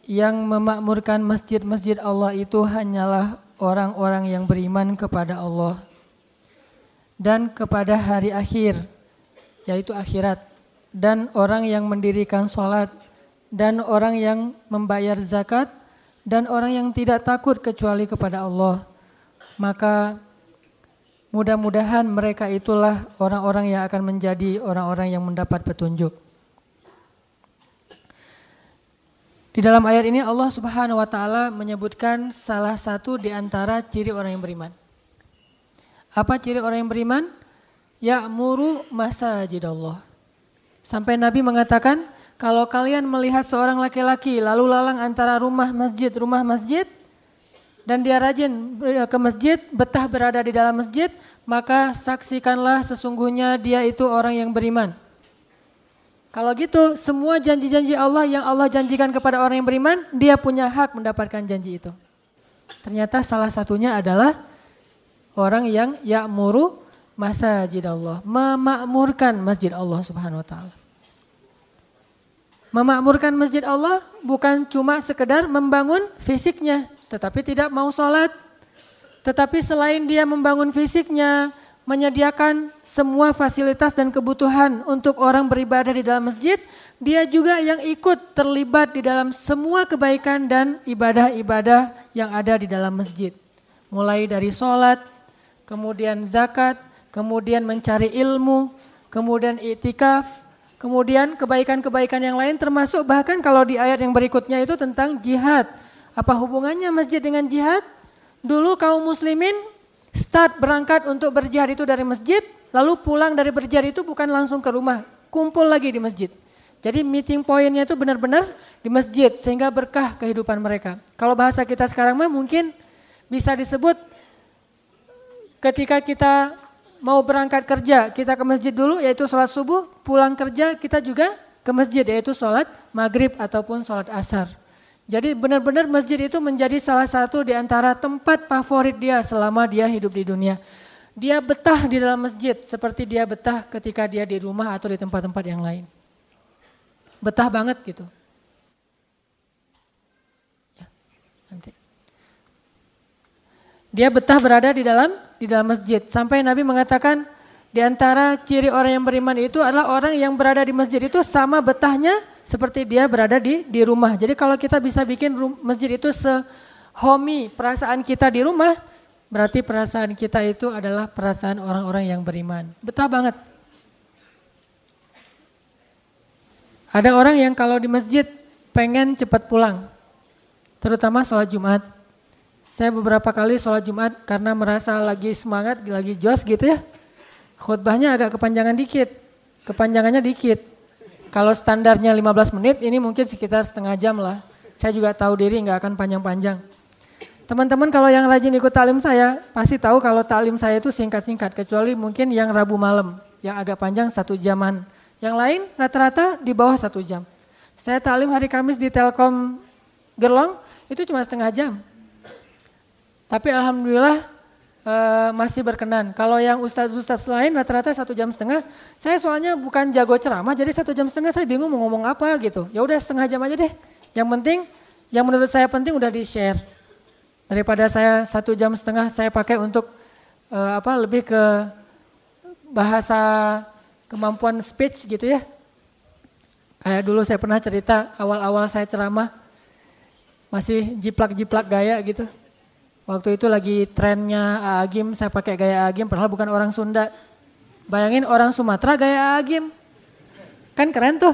yang memakmurkan masjid-masjid Allah itu hanyalah orang-orang yang beriman kepada Allah dan kepada hari akhir, yaitu akhirat, dan orang yang mendirikan sholat, dan orang yang membayar zakat, dan orang yang tidak takut kecuali kepada Allah. Maka mudah-mudahan mereka itulah orang-orang yang akan menjadi orang-orang yang mendapat petunjuk. Di dalam ayat ini Allah Subhanahu wa taala menyebutkan salah satu di antara ciri orang yang beriman. Apa ciri orang yang beriman? Ya'muru masajid Allah. Sampai Nabi mengatakan, kalau kalian melihat seorang laki-laki lalu lalang antara rumah masjid, rumah masjid, dan dia rajin ke masjid, betah berada di dalam masjid, maka saksikanlah sesungguhnya dia itu orang yang beriman. Kalau gitu, semua janji-janji Allah yang Allah janjikan kepada orang yang beriman, dia punya hak mendapatkan janji itu. Ternyata salah satunya adalah orang yang ya'muru masjid Allah, memakmurkan masjid Allah Subhanahu wa taala. Memakmurkan masjid Allah bukan cuma sekedar membangun fisiknya, tetapi tidak mau sholat. Tetapi selain dia membangun fisiknya, menyediakan semua fasilitas dan kebutuhan untuk orang beribadah di dalam masjid, dia juga yang ikut terlibat di dalam semua kebaikan dan ibadah-ibadah yang ada di dalam masjid. mulai dari sholat, kemudian zakat, kemudian mencari ilmu, kemudian itikaf, kemudian kebaikan-kebaikan yang lain termasuk bahkan kalau di ayat yang berikutnya itu tentang jihad. Apa hubungannya masjid dengan jihad? Dulu kaum muslimin start berangkat untuk berjihad itu dari masjid, lalu pulang dari berjihad itu bukan langsung ke rumah, kumpul lagi di masjid. Jadi meeting pointnya itu benar-benar di masjid sehingga berkah kehidupan mereka. Kalau bahasa kita sekarang mah mungkin bisa disebut ketika kita mau berangkat kerja kita ke masjid dulu yaitu sholat subuh, pulang kerja kita juga ke masjid yaitu sholat maghrib ataupun sholat asar. Jadi benar-benar masjid itu menjadi salah satu di antara tempat favorit dia selama dia hidup di dunia. Dia betah di dalam masjid seperti dia betah ketika dia di rumah atau di tempat-tempat yang lain betah banget gitu. Ya, nanti. Dia betah berada di dalam di dalam masjid sampai Nabi mengatakan di antara ciri orang yang beriman itu adalah orang yang berada di masjid itu sama betahnya seperti dia berada di di rumah. Jadi kalau kita bisa bikin masjid itu sehomi perasaan kita di rumah, berarti perasaan kita itu adalah perasaan orang-orang yang beriman. Betah banget. Ada orang yang kalau di masjid pengen cepat pulang, terutama sholat Jumat. Saya beberapa kali sholat Jumat karena merasa lagi semangat, lagi jos gitu ya. Khutbahnya agak kepanjangan dikit, kepanjangannya dikit. Kalau standarnya 15 menit, ini mungkin sekitar setengah jam lah. Saya juga tahu diri nggak akan panjang-panjang. Teman-teman kalau yang rajin ikut talim saya, pasti tahu kalau talim saya itu singkat-singkat. Kecuali mungkin yang Rabu malam, yang agak panjang satu jaman. Yang lain rata-rata di bawah satu jam. Saya talim hari Kamis di Telkom Gerlong itu cuma setengah jam. Tapi alhamdulillah e, masih berkenan. Kalau yang ustadz-ustadz lain rata-rata satu jam setengah. Saya soalnya bukan jago ceramah, jadi satu jam setengah saya bingung mau ngomong apa gitu. Ya udah setengah jam aja deh. Yang penting, yang menurut saya penting udah di share. Daripada saya satu jam setengah saya pakai untuk e, apa lebih ke bahasa kemampuan speech gitu ya. Kayak dulu saya pernah cerita awal-awal saya ceramah masih jiplak-jiplak gaya gitu. Waktu itu lagi trennya Agim, saya pakai gaya Agim padahal bukan orang Sunda. Bayangin orang Sumatera gaya Agim. Kan keren tuh.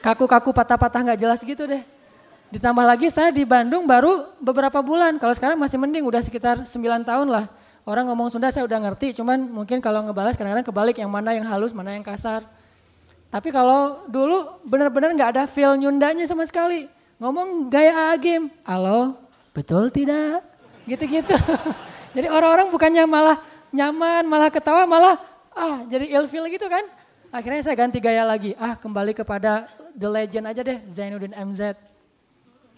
Kaku-kaku patah-patah nggak jelas gitu deh. Ditambah lagi saya di Bandung baru beberapa bulan. Kalau sekarang masih mending udah sekitar 9 tahun lah. Orang ngomong Sunda saya udah ngerti, cuman mungkin kalau ngebalas kadang-kadang kebalik yang mana yang halus, mana yang kasar. Tapi kalau dulu benar-benar nggak ada feel Nyundanya sama sekali. Ngomong gaya agim, halo, betul tidak? Gitu-gitu. jadi orang-orang bukannya malah nyaman, malah ketawa, malah ah jadi ilfil gitu kan. Akhirnya saya ganti gaya lagi, ah kembali kepada The Legend aja deh, Zainuddin MZ.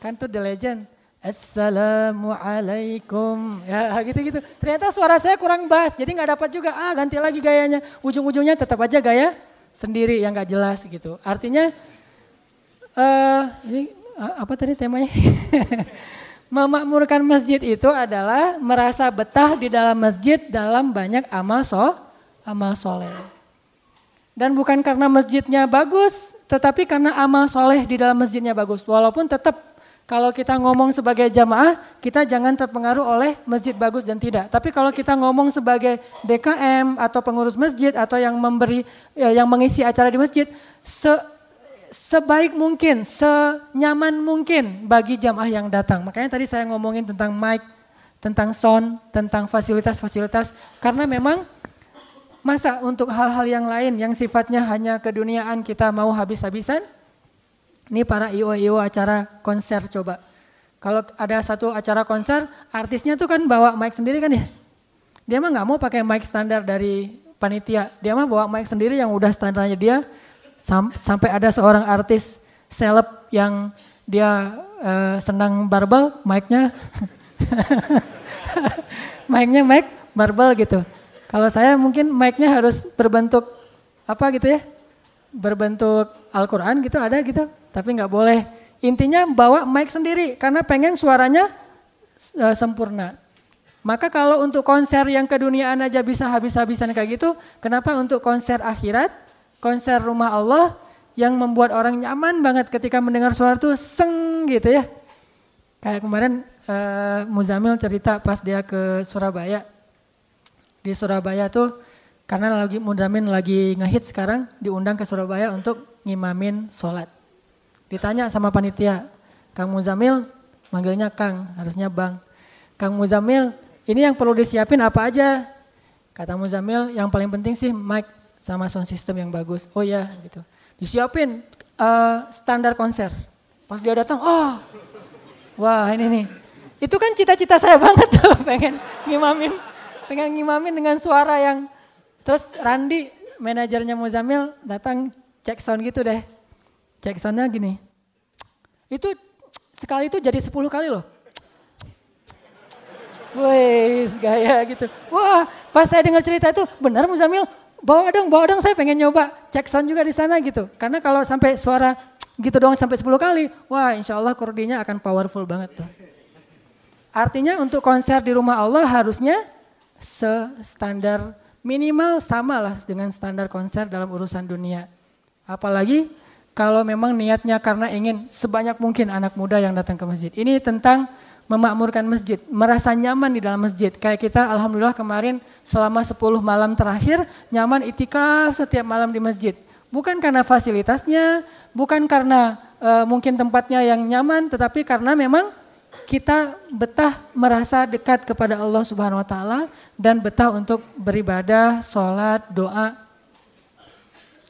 Kan tuh The Legend Assalamualaikum. Ya gitu-gitu. Ternyata suara saya kurang bass, jadi nggak dapat juga. Ah ganti lagi gayanya. Ujung-ujungnya tetap aja gaya sendiri yang nggak jelas gitu. Artinya, uh, ini uh, apa tadi temanya? Memakmurkan masjid itu adalah merasa betah di dalam masjid dalam banyak amal so, amal soleh. Dan bukan karena masjidnya bagus, tetapi karena amal soleh di dalam masjidnya bagus. Walaupun tetap kalau kita ngomong sebagai jamaah, kita jangan terpengaruh oleh masjid bagus dan tidak. Tapi kalau kita ngomong sebagai DKM atau pengurus masjid atau yang memberi ya, yang mengisi acara di masjid, se, sebaik mungkin, senyaman mungkin bagi jamaah yang datang. Makanya tadi saya ngomongin tentang mic, tentang sound, tentang fasilitas-fasilitas karena memang masa untuk hal-hal yang lain yang sifatnya hanya keduniaan kita mau habis-habisan ini para IO-IO acara konser coba. Kalau ada satu acara konser, artisnya tuh kan bawa mic sendiri kan ya. Dia mah nggak mau pakai mic standar dari panitia. Dia mah bawa mic sendiri yang udah standarnya dia. Sam sampai ada seorang artis seleb yang dia uh, senang barbel, mic-nya mic-nya mic barbel gitu. Kalau saya mungkin mic-nya harus berbentuk apa gitu ya? Berbentuk Al-Quran gitu ada gitu tapi nggak boleh. Intinya bawa mic sendiri karena pengen suaranya uh, sempurna. Maka kalau untuk konser yang keduniaan aja bisa habis-habisan kayak gitu, kenapa untuk konser akhirat, konser rumah Allah yang membuat orang nyaman banget ketika mendengar suara itu seng gitu ya. Kayak kemarin uh, Muzamil cerita pas dia ke Surabaya. Di Surabaya tuh karena lagi Muzamil lagi ngehit sekarang diundang ke Surabaya untuk ngimamin sholat. Ditanya sama panitia, Kang Muzamil manggilnya Kang, harusnya Bang. Kang Muzamil, ini yang perlu disiapin apa aja? Kata Muzamil, yang paling penting sih mic sama sound system yang bagus. Oh ya, gitu. Disiapin uh, standar konser. Pas dia datang, oh, wah ini nih. Itu kan cita-cita saya banget tuh, pengen ngimamin, pengen ngimamin dengan suara yang. Terus Randi, manajernya Muzamil datang cek sound gitu deh. Cek soundnya gini. Itu sekali itu jadi 10 kali loh. Wih, gaya gitu. Wah, pas saya dengar cerita itu, benar Muzamil, bawa dong, bawa dong saya pengen nyoba cek sound juga di sana gitu. Karena kalau sampai suara gitu doang sampai 10 kali, wah insya Allah kurdinya akan powerful banget tuh. Artinya untuk konser di rumah Allah harusnya standar minimal sama lah dengan standar konser dalam urusan dunia. Apalagi kalau memang niatnya karena ingin sebanyak mungkin anak muda yang datang ke masjid. Ini tentang memakmurkan masjid, merasa nyaman di dalam masjid. Kayak kita alhamdulillah kemarin selama 10 malam terakhir nyaman itikaf setiap malam di masjid. Bukan karena fasilitasnya, bukan karena uh, mungkin tempatnya yang nyaman, tetapi karena memang kita betah merasa dekat kepada Allah Subhanahu wa taala dan betah untuk beribadah, sholat, doa.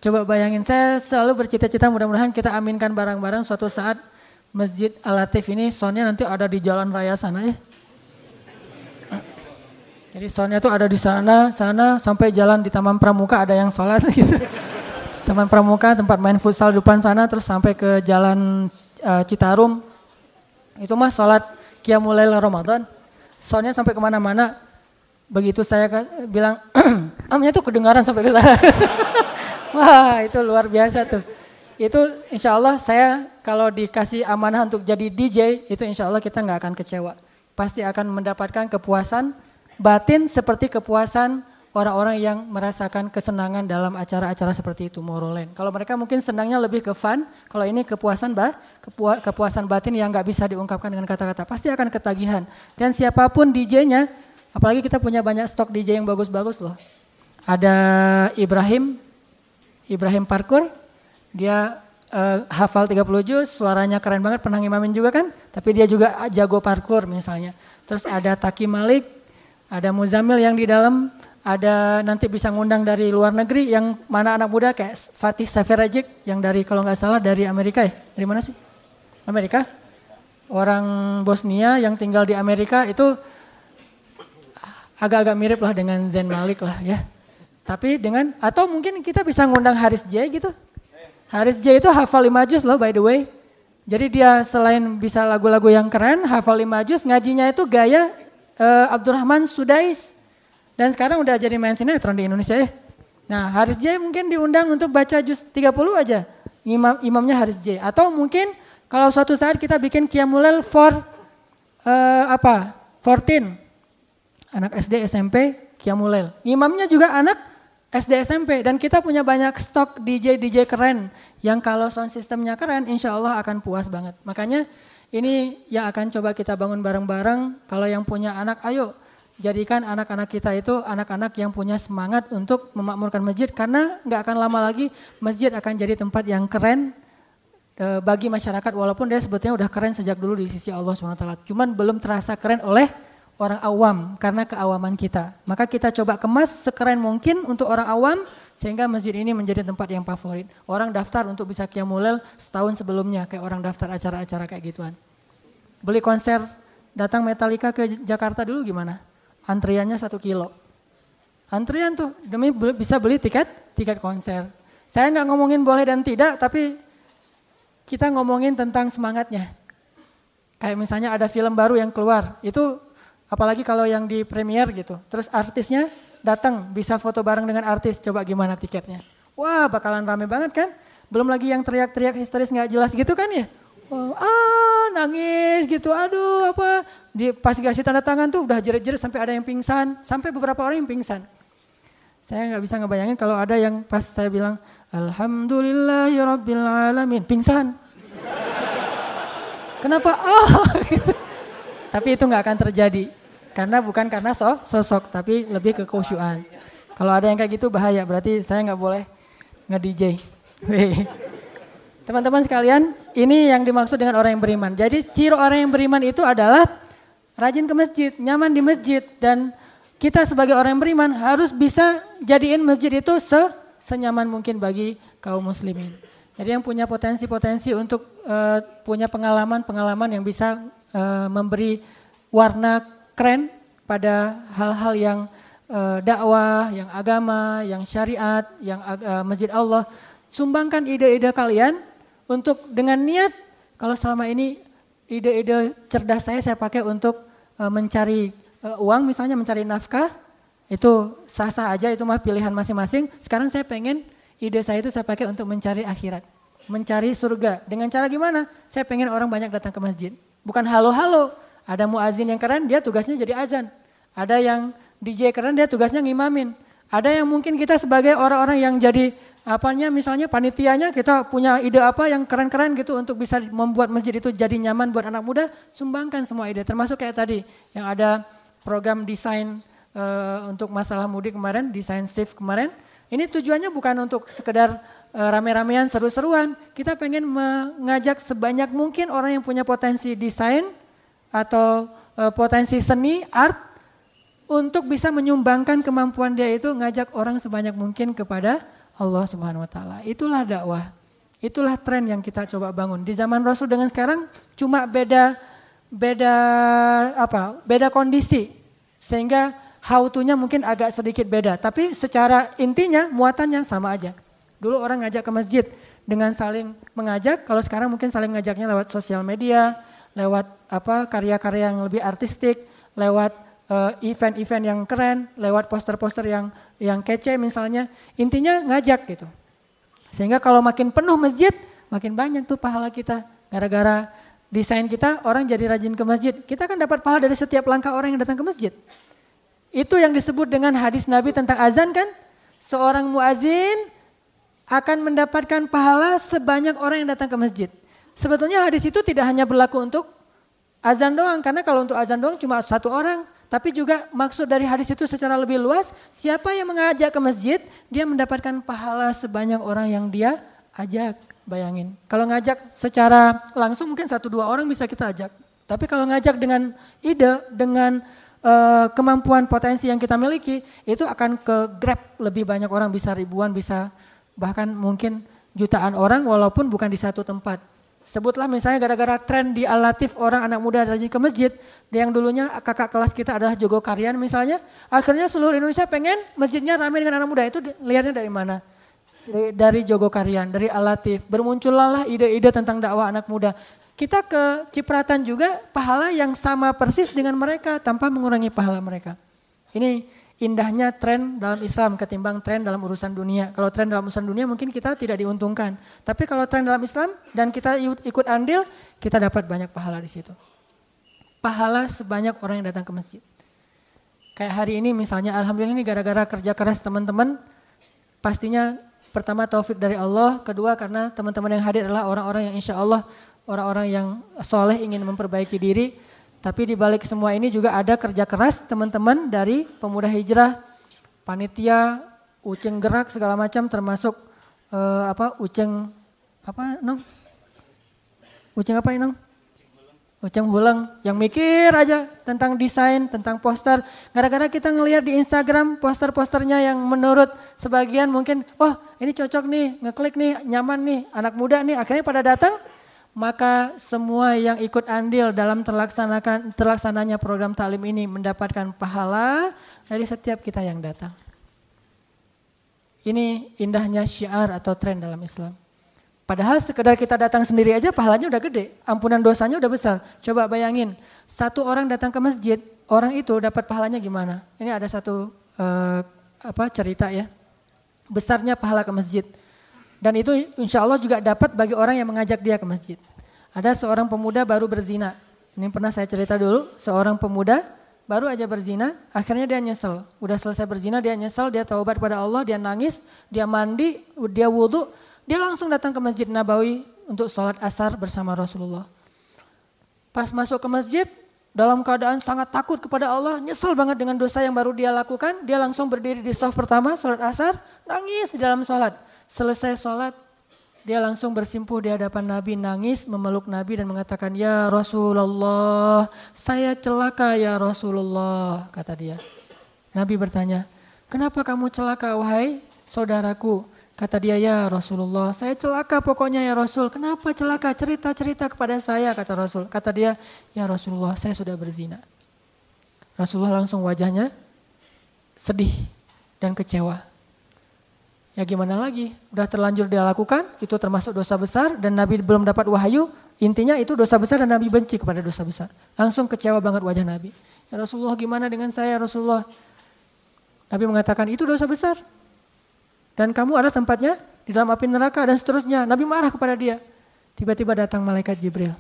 Coba bayangin saya selalu bercita-cita mudah-mudahan kita aminkan barang-barang suatu saat Masjid Al-Latif ini soundnya nanti ada di jalan raya sana ya. Jadi soundnya tuh ada di sana, sana sampai jalan di Taman Pramuka ada yang sholat gitu. Taman Pramuka tempat main futsal depan sana terus sampai ke jalan uh, Citarum. Itu mah sholat Qiyamulail Ramadan. Soundnya sampai ke mana-mana. Begitu saya bilang, amnya tuh kedengaran sampai ke sana. Wah itu luar biasa tuh itu insya Allah saya kalau dikasih amanah untuk jadi DJ itu insya Allah kita nggak akan kecewa. Pasti akan mendapatkan kepuasan batin seperti kepuasan orang-orang yang merasakan kesenangan dalam acara-acara seperti itu Morolen. Kalau mereka mungkin senangnya lebih ke fun, kalau ini kepuasan bah, kepuasan batin yang nggak bisa diungkapkan dengan kata-kata, pasti akan ketagihan. Dan siapa pun DJ-nya, apalagi kita punya banyak stok DJ yang bagus-bagus loh. Ada Ibrahim, Ibrahim Parkur, dia uh, hafal 30 juz, suaranya keren banget, pernah ngimamin juga kan? Tapi dia juga jago parkur misalnya. Terus ada Taki Malik, ada Muzamil yang di dalam, ada nanti bisa ngundang dari luar negeri yang mana anak muda kayak Fatih Safirajic yang dari kalau nggak salah dari Amerika ya. Dari mana sih? Amerika. Orang Bosnia yang tinggal di Amerika itu agak-agak mirip lah dengan Zen Malik lah ya. Tapi dengan atau mungkin kita bisa ngundang Haris J gitu. Haris J itu hafal 5 juz loh by the way. Jadi dia selain bisa lagu-lagu yang keren, hafal 5 juz, ngajinya itu gaya uh, Abdurrahman Sudais. Dan sekarang udah jadi main sinetron di Indonesia ya. Nah Haris J mungkin diundang untuk baca juz 30 aja. Imam, imamnya Haris J. Atau mungkin kalau suatu saat kita bikin Qiyamulel for uh, apa? 14. Anak SD, SMP, Qiyamulel. Imamnya juga anak SD SMP dan kita punya banyak stok DJ DJ keren yang kalau sound sistemnya keren insya Allah akan puas banget. Makanya ini yang akan coba kita bangun bareng-bareng. Kalau yang punya anak ayo jadikan anak-anak kita itu anak-anak yang punya semangat untuk memakmurkan masjid karena nggak akan lama lagi masjid akan jadi tempat yang keren e, bagi masyarakat walaupun dia sebetulnya udah keren sejak dulu di sisi Allah SWT. Cuman belum terasa keren oleh orang awam karena keawaman kita. Maka kita coba kemas sekeren mungkin untuk orang awam sehingga masjid ini menjadi tempat yang favorit. Orang daftar untuk bisa kiamulel setahun sebelumnya kayak orang daftar acara-acara kayak gituan. Beli konser datang Metallica ke Jakarta dulu gimana? Antriannya satu kilo. Antrian tuh demi bisa beli tiket tiket konser. Saya nggak ngomongin boleh dan tidak, tapi kita ngomongin tentang semangatnya. Kayak misalnya ada film baru yang keluar, itu Apalagi kalau yang di premier gitu. Terus artisnya datang bisa foto bareng dengan artis. Coba gimana tiketnya? Wah bakalan rame banget kan? Belum lagi yang teriak-teriak histeris nggak jelas gitu kan ya? Oh, ah nangis gitu, aduh apa. Di, pas dikasih tanda tangan tuh udah jerit-jerit sampai ada yang pingsan. Sampai beberapa orang yang pingsan. Saya nggak bisa ngebayangin kalau ada yang pas saya bilang, Alhamdulillahirrabbilalamin, pingsan. Kenapa? Ah, gitu. tapi itu nggak akan terjadi. Karena bukan karena so, sosok, tapi lebih ke khusyuan. Kalau ada yang kayak gitu bahaya, berarti saya nggak boleh nge-DJ. Teman-teman sekalian, ini yang dimaksud dengan orang yang beriman. Jadi ciri orang yang beriman itu adalah rajin ke masjid, nyaman di masjid. Dan kita sebagai orang yang beriman harus bisa jadiin masjid itu se senyaman mungkin bagi kaum muslimin. Jadi yang punya potensi-potensi untuk uh, punya pengalaman-pengalaman yang bisa uh, memberi warna keren pada hal-hal yang uh, dakwah, yang agama, yang syariat, yang uh, masjid Allah. Sumbangkan ide-ide kalian untuk dengan niat kalau selama ini ide-ide cerdas saya saya pakai untuk uh, mencari uh, uang misalnya mencari nafkah itu sah-sah aja itu mah pilihan masing-masing. Sekarang saya pengen ide saya itu saya pakai untuk mencari akhirat, mencari surga. Dengan cara gimana? Saya pengen orang banyak datang ke masjid. Bukan halo-halo. Ada muazin yang keren, dia tugasnya jadi azan. Ada yang DJ keren, dia tugasnya ngimamin. Ada yang mungkin kita sebagai orang-orang yang jadi apanya misalnya panitianya kita punya ide apa yang keren-keren gitu untuk bisa membuat masjid itu jadi nyaman buat anak muda, sumbangkan semua ide termasuk kayak tadi yang ada program desain uh, untuk masalah mudik kemarin, desain shift kemarin ini tujuannya bukan untuk sekedar uh, rame-ramean seru-seruan. Kita pengen mengajak sebanyak mungkin orang yang punya potensi desain atau uh, potensi seni, art untuk bisa menyumbangkan kemampuan dia itu ngajak orang sebanyak mungkin kepada Allah Subhanahu wa taala. Itulah dakwah. Itulah tren yang kita coba bangun. Di zaman Rasul dengan sekarang cuma beda beda apa? Beda kondisi. Sehingga how to-nya mungkin agak sedikit beda, tapi secara intinya muatannya sama aja. Dulu orang ngajak ke masjid dengan saling mengajak, kalau sekarang mungkin saling ngajaknya lewat sosial media, lewat apa karya-karya yang lebih artistik, lewat eh, event-event uh, yang keren, lewat poster-poster yang yang kece misalnya. Intinya ngajak gitu. Sehingga kalau makin penuh masjid, makin banyak tuh pahala kita. Gara-gara desain kita, orang jadi rajin ke masjid. Kita kan dapat pahala dari setiap langkah orang yang datang ke masjid. Itu yang disebut dengan hadis Nabi tentang azan kan? Seorang muazin akan mendapatkan pahala sebanyak orang yang datang ke masjid. Sebetulnya hadis itu tidak hanya berlaku untuk azan doang, karena kalau untuk azan doang cuma satu orang. Tapi juga maksud dari hadis itu secara lebih luas, siapa yang mengajak ke masjid, dia mendapatkan pahala sebanyak orang yang dia ajak. Bayangin, kalau ngajak secara langsung mungkin satu dua orang bisa kita ajak. Tapi kalau ngajak dengan ide, dengan uh, kemampuan potensi yang kita miliki itu akan ke grab lebih banyak orang bisa ribuan bisa bahkan mungkin jutaan orang walaupun bukan di satu tempat. Sebutlah misalnya gara-gara tren di alatif orang anak muda rajin ke masjid, yang dulunya kakak kelas kita adalah Jogo Karyan misalnya, akhirnya seluruh Indonesia pengen masjidnya ramai dengan anak muda itu lihatnya dari mana? Dari, dari Jogo Karyan, dari alatif. Bermuncullah ide-ide tentang dakwah anak muda kita ke cipratan juga pahala yang sama persis dengan mereka tanpa mengurangi pahala mereka. Ini indahnya tren dalam Islam ketimbang tren dalam urusan dunia. Kalau tren dalam urusan dunia mungkin kita tidak diuntungkan. Tapi kalau tren dalam Islam dan kita ikut andil, kita dapat banyak pahala di situ. Pahala sebanyak orang yang datang ke masjid. Kayak hari ini misalnya, Alhamdulillah ini gara-gara kerja keras teman-teman, pastinya pertama taufik dari Allah, kedua karena teman-teman yang hadir adalah orang-orang yang insya Allah orang-orang yang soleh ingin memperbaiki diri. Tapi di balik semua ini juga ada kerja keras teman-teman dari pemuda hijrah, panitia, uceng gerak segala macam termasuk uh, apa uceng apa nong? Uceng apa ini nong? Uceng Bulang yang mikir aja tentang desain, tentang poster. Gara-gara kita ngelihat di Instagram poster-posternya yang menurut sebagian mungkin, oh ini cocok nih, ngeklik nih, nyaman nih, anak muda nih. Akhirnya pada datang, maka semua yang ikut andil dalam terlaksanakan terlaksananya program talim ini mendapatkan pahala dari setiap kita yang datang. Ini indahnya syiar atau tren dalam Islam. Padahal sekedar kita datang sendiri aja pahalanya udah gede, ampunan dosanya udah besar. Coba bayangin, satu orang datang ke masjid, orang itu dapat pahalanya gimana? Ini ada satu uh, apa cerita ya, besarnya pahala ke masjid. Dan itu insya Allah juga dapat bagi orang yang mengajak dia ke masjid. Ada seorang pemuda baru berzina. Ini pernah saya cerita dulu, seorang pemuda baru aja berzina, akhirnya dia nyesel. Udah selesai berzina, dia nyesel, dia taubat pada Allah, dia nangis, dia mandi, dia wudhu, dia langsung datang ke Masjid Nabawi untuk sholat asar bersama Rasulullah. Pas masuk ke masjid, dalam keadaan sangat takut kepada Allah, nyesel banget dengan dosa yang baru dia lakukan, dia langsung berdiri di soft pertama, sholat asar, nangis di dalam sholat. Selesai sholat, dia langsung bersimpuh di hadapan Nabi, nangis, memeluk Nabi dan mengatakan, Ya Rasulullah, saya celaka ya Rasulullah, kata dia. Nabi bertanya, kenapa kamu celaka wahai saudaraku? Kata dia, ya Rasulullah, saya celaka pokoknya ya Rasul. Kenapa celaka? Cerita-cerita kepada saya, kata Rasul. Kata dia, ya Rasulullah, saya sudah berzina. Rasulullah langsung wajahnya sedih dan kecewa. Ya gimana lagi, udah terlanjur dia lakukan, itu termasuk dosa besar dan Nabi belum dapat wahyu. Intinya itu dosa besar dan Nabi benci kepada dosa besar. Langsung kecewa banget wajah Nabi. Ya Rasulullah gimana dengan saya Rasulullah? Nabi mengatakan itu dosa besar. Dan kamu ada tempatnya di dalam api neraka dan seterusnya. Nabi marah kepada dia. Tiba-tiba datang malaikat Jibril.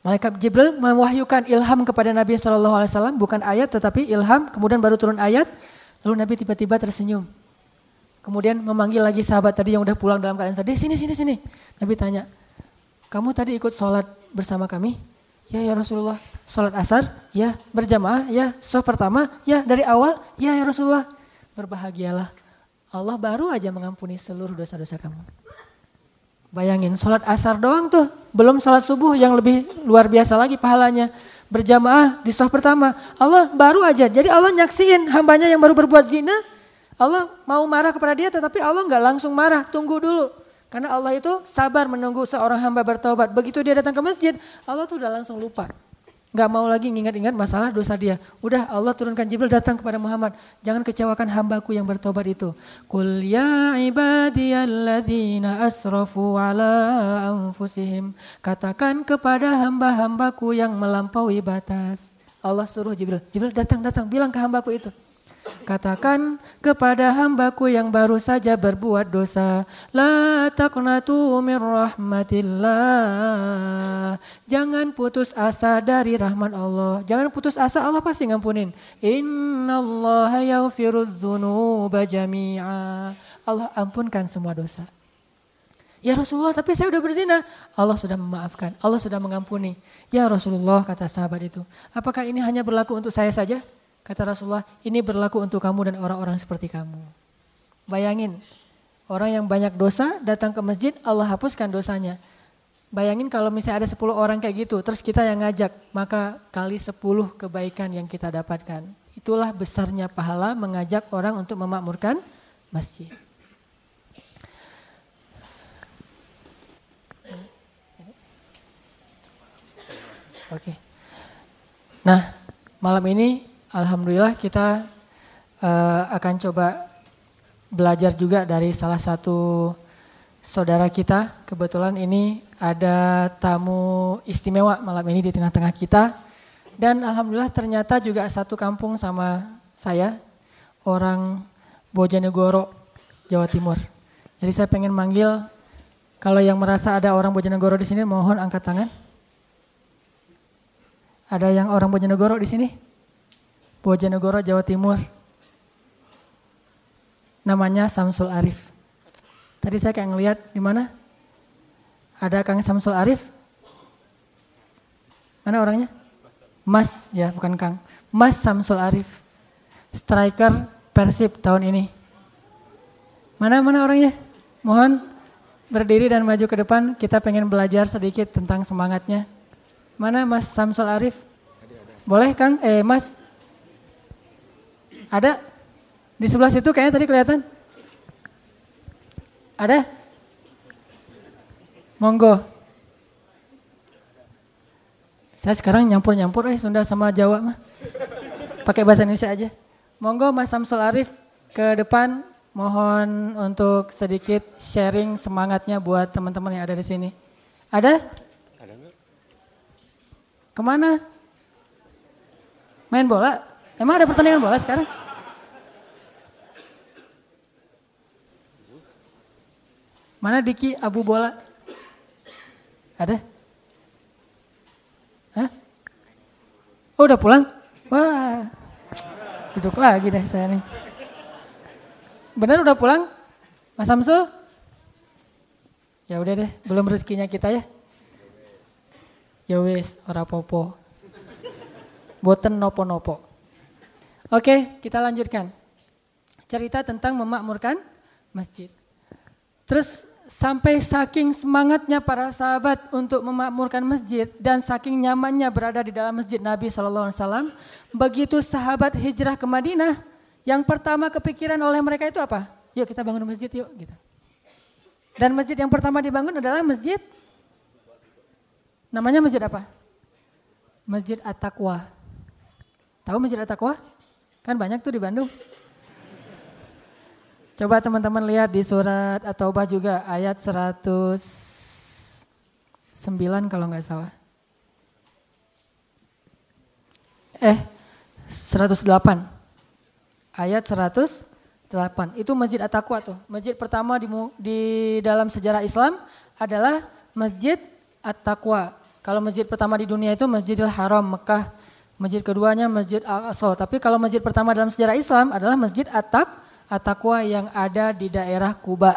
Malaikat Jibril mewahyukan ilham kepada Nabi SAW, bukan ayat tetapi ilham, kemudian baru turun ayat, lalu Nabi tiba-tiba tersenyum. Kemudian memanggil lagi sahabat tadi yang udah pulang dalam keadaan sedih, sini, sini, sini. Nabi tanya, kamu tadi ikut sholat bersama kami? Ya, ya Rasulullah. Sholat asar? Ya. Berjamaah? Ya. Sof pertama? Ya. Dari awal? Ya, ya Rasulullah. Berbahagialah Allah baru aja mengampuni seluruh dosa-dosa kamu. Bayangin, sholat asar doang tuh, belum sholat subuh yang lebih luar biasa lagi pahalanya. Berjamaah di soh pertama, Allah baru aja, jadi Allah nyaksiin hambanya yang baru berbuat zina, Allah mau marah kepada dia tetapi Allah nggak langsung marah, tunggu dulu. Karena Allah itu sabar menunggu seorang hamba bertobat. Begitu dia datang ke masjid, Allah tuh udah langsung lupa. Gak mau lagi ngingat-ingat masalah dosa dia. Udah Allah turunkan Jibril datang kepada Muhammad. Jangan kecewakan hambaku yang bertobat itu. Qul ya ibadiyalladzina asrafu ala anfusihim. Katakan kepada hamba-hambaku yang melampaui batas. Allah suruh Jibril. Jibril datang, datang. Bilang ke hambaku itu. Katakan kepada hambaku yang baru saja berbuat dosa, La taqnatu min rahmatillah. Jangan putus asa dari rahmat Allah. Jangan putus asa, Allah pasti ngampunin. Inna Allah yaghfiruz dzunuba jami'a. Allah ampunkan semua dosa. Ya Rasulullah, tapi saya udah berzina. Allah sudah memaafkan, Allah sudah mengampuni. Ya Rasulullah, kata sahabat itu. Apakah ini hanya berlaku untuk saya saja? Kata Rasulullah, ini berlaku untuk kamu dan orang-orang seperti kamu. Bayangin, orang yang banyak dosa datang ke masjid, Allah hapuskan dosanya. Bayangin kalau misalnya ada 10 orang kayak gitu, terus kita yang ngajak, maka kali 10 kebaikan yang kita dapatkan. Itulah besarnya pahala mengajak orang untuk memakmurkan masjid. Oke. Nah, malam ini Alhamdulillah kita uh, akan coba belajar juga dari salah satu saudara kita. Kebetulan ini ada tamu istimewa malam ini di tengah-tengah kita. Dan Alhamdulillah ternyata juga satu kampung sama saya, orang Bojonegoro, Jawa Timur. Jadi saya pengen manggil, kalau yang merasa ada orang Bojonegoro di sini mohon angkat tangan. Ada yang orang Bojonegoro di sini? Bojonegoro, Jawa Timur. Namanya Samsul Arif. Tadi saya kayak ngelihat di mana? Ada Kang Samsul Arif? Mana orangnya? Mas, ya bukan Kang. Mas Samsul Arif. Striker Persib tahun ini. Mana mana orangnya? Mohon berdiri dan maju ke depan. Kita pengen belajar sedikit tentang semangatnya. Mana Mas Samsul Arif? Boleh Kang? Eh Mas, ada? Di sebelah situ kayaknya tadi kelihatan. Ada? Monggo. Saya sekarang nyampur-nyampur eh Sunda sama Jawa mah. Pakai bahasa Indonesia aja. Monggo Mas Samsul Arif ke depan mohon untuk sedikit sharing semangatnya buat teman-teman yang ada di sini. Ada? Ada enggak? Ke mana? Main bola? Emang ada pertandingan bola sekarang? Mana Diki Abu Bola? Ada? Hah? Oh udah pulang? Wah, duduk lagi deh saya nih. Benar udah pulang? Mas Samsul? Ya udah deh, belum rezekinya kita ya. Ya wis, ora popo. boten nopo-nopo. Oke, kita lanjutkan. Cerita tentang memakmurkan masjid. Terus sampai saking semangatnya para sahabat untuk memakmurkan masjid dan saking nyamannya berada di dalam masjid Nabi SAW, begitu sahabat hijrah ke Madinah, yang pertama kepikiran oleh mereka itu apa? Yuk kita bangun masjid yuk gitu. Dan masjid yang pertama dibangun adalah masjid namanya masjid apa? Masjid At-Taqwa. Tahu Masjid At-Taqwa? Kan banyak tuh di Bandung. Coba teman-teman lihat di surat At-Taubah juga ayat 109 kalau nggak salah. Eh, 108. Ayat 108. Itu Masjid At-Taqwa tuh. Masjid pertama di, di dalam sejarah Islam adalah Masjid At-Taqwa. Kalau masjid pertama di dunia itu Masjidil Haram Mekah. Masjid keduanya Masjid Al-Aqsa. Tapi kalau masjid pertama dalam sejarah Islam adalah Masjid At-Taqwa At-Taqwa yang ada di daerah Kuba.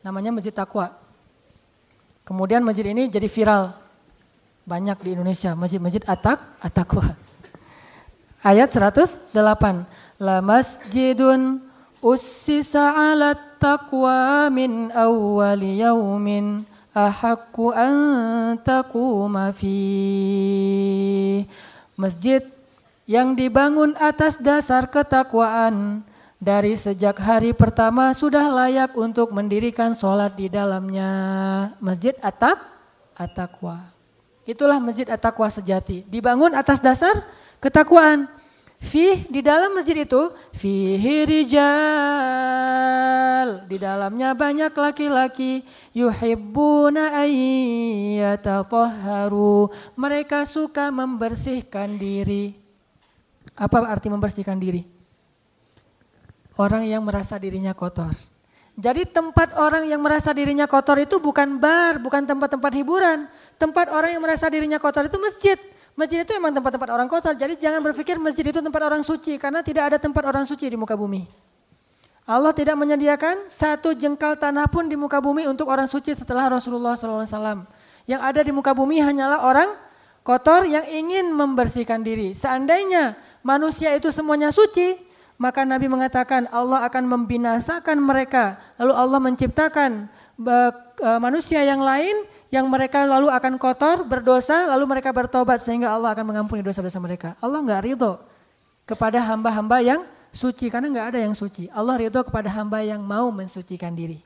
Namanya Masjid Taqwa. Kemudian masjid ini jadi viral. Banyak di Indonesia, masjid-masjid At-Taq, At-Taqwa. Ayat 108. La masjidun ussisa ala taqwa min awwali yaumin ahakku an taquma fi. Masjid yang dibangun atas dasar ketakwaan dari sejak hari pertama sudah layak untuk mendirikan sholat di dalamnya. Masjid Atak, Atakwa. Itulah Masjid Atakwa sejati. Dibangun atas dasar ketakwaan. Fih di dalam masjid itu fihi rijal di dalamnya banyak laki-laki yuhibbuna ayyatatahharu mereka suka membersihkan diri apa arti membersihkan diri orang yang merasa dirinya kotor. Jadi tempat orang yang merasa dirinya kotor itu bukan bar, bukan tempat-tempat hiburan. Tempat orang yang merasa dirinya kotor itu masjid. Masjid itu memang tempat-tempat orang kotor. Jadi jangan berpikir masjid itu tempat orang suci karena tidak ada tempat orang suci di muka bumi. Allah tidak menyediakan satu jengkal tanah pun di muka bumi untuk orang suci setelah Rasulullah SAW. Yang ada di muka bumi hanyalah orang kotor yang ingin membersihkan diri. Seandainya manusia itu semuanya suci, maka Nabi mengatakan Allah akan membinasakan mereka. Lalu Allah menciptakan e, manusia yang lain yang mereka lalu akan kotor, berdosa, lalu mereka bertobat sehingga Allah akan mengampuni dosa-dosa mereka. Allah nggak ridho kepada hamba-hamba yang suci karena nggak ada yang suci. Allah ridho kepada hamba yang mau mensucikan diri.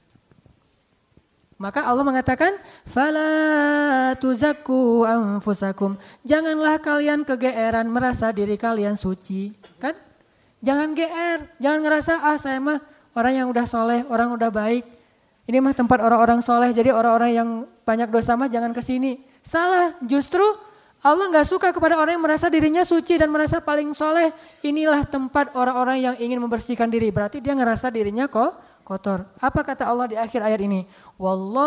Maka Allah mengatakan, "Fala tuzakku anfusakum." Janganlah kalian kegeeran merasa diri kalian suci, kan? Jangan GR, jangan ngerasa ah saya mah orang yang udah soleh, orang udah baik. Ini mah tempat orang-orang soleh, jadi orang-orang yang banyak dosa mah jangan ke sini. Salah, justru Allah nggak suka kepada orang yang merasa dirinya suci dan merasa paling soleh. Inilah tempat orang-orang yang ingin membersihkan diri. Berarti dia ngerasa dirinya kok kotor. Apa kata Allah di akhir ayat ini? Wallah,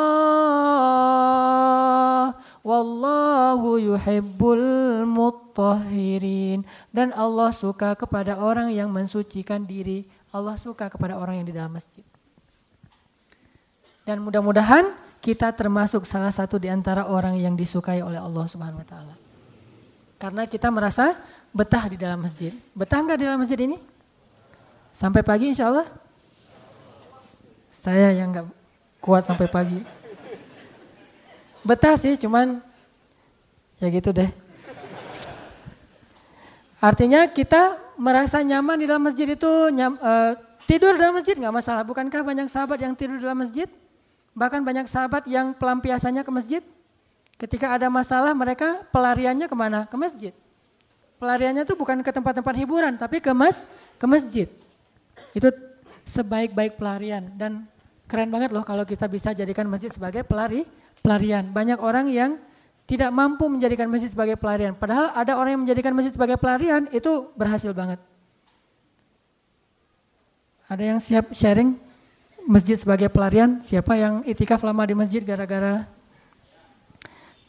wallahu yuhibbul mutahhirin. Dan Allah suka kepada orang yang mensucikan diri. Allah suka kepada orang yang di dalam masjid. Dan mudah-mudahan kita termasuk salah satu di antara orang yang disukai oleh Allah Subhanahu wa taala. Karena kita merasa betah di dalam masjid. Betah nggak di dalam masjid ini? Sampai pagi insya Allah? Saya yang nggak kuat sampai pagi. Betah sih, cuman ya gitu deh. Artinya kita merasa nyaman di dalam masjid itu nyam, uh, tidur dalam masjid nggak masalah. Bukankah banyak sahabat yang tidur dalam masjid? Bahkan banyak sahabat yang pelampiasannya ke masjid. Ketika ada masalah mereka pelariannya ke mana? Ke masjid. Pelariannya itu bukan ke tempat-tempat hiburan, tapi ke mas, ke masjid. Itu sebaik-baik pelarian dan Keren banget loh kalau kita bisa jadikan masjid sebagai pelari, pelarian. Banyak orang yang tidak mampu menjadikan masjid sebagai pelarian. Padahal ada orang yang menjadikan masjid sebagai pelarian itu berhasil banget. Ada yang siap sharing masjid sebagai pelarian? Siapa yang itikaf lama di masjid gara-gara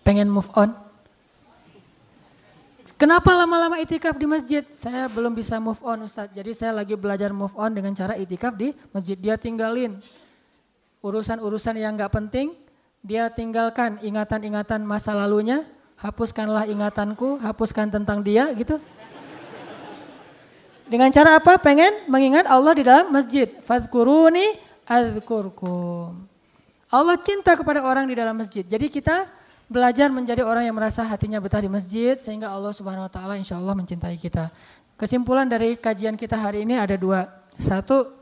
pengen move on? Kenapa lama-lama itikaf di masjid? Saya belum bisa move on Ustadz. Jadi saya lagi belajar move on dengan cara itikaf di masjid. Dia tinggalin urusan-urusan yang gak penting, dia tinggalkan ingatan-ingatan masa lalunya, hapuskanlah ingatanku, hapuskan tentang dia gitu. Dengan cara apa? Pengen mengingat Allah di dalam masjid. Fadkuruni adzkurkum. Allah cinta kepada orang di dalam masjid. Jadi kita belajar menjadi orang yang merasa hatinya betah di masjid sehingga Allah Subhanahu wa taala insya Allah mencintai kita. Kesimpulan dari kajian kita hari ini ada dua. Satu,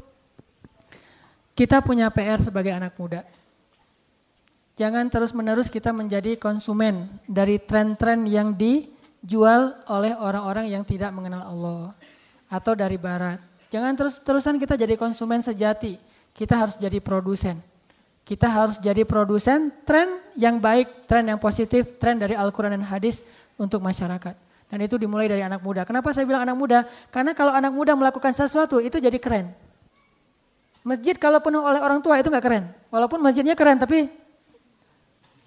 kita punya PR sebagai anak muda. Jangan terus-menerus kita menjadi konsumen dari tren-tren yang dijual oleh orang-orang yang tidak mengenal Allah atau dari barat. Jangan terus-terusan kita jadi konsumen sejati. Kita harus jadi produsen. Kita harus jadi produsen tren yang baik, tren yang positif, tren dari Al-Quran dan hadis untuk masyarakat. Dan itu dimulai dari anak muda. Kenapa saya bilang anak muda? Karena kalau anak muda melakukan sesuatu itu jadi keren. Masjid kalau penuh oleh orang tua itu nggak keren. Walaupun masjidnya keren tapi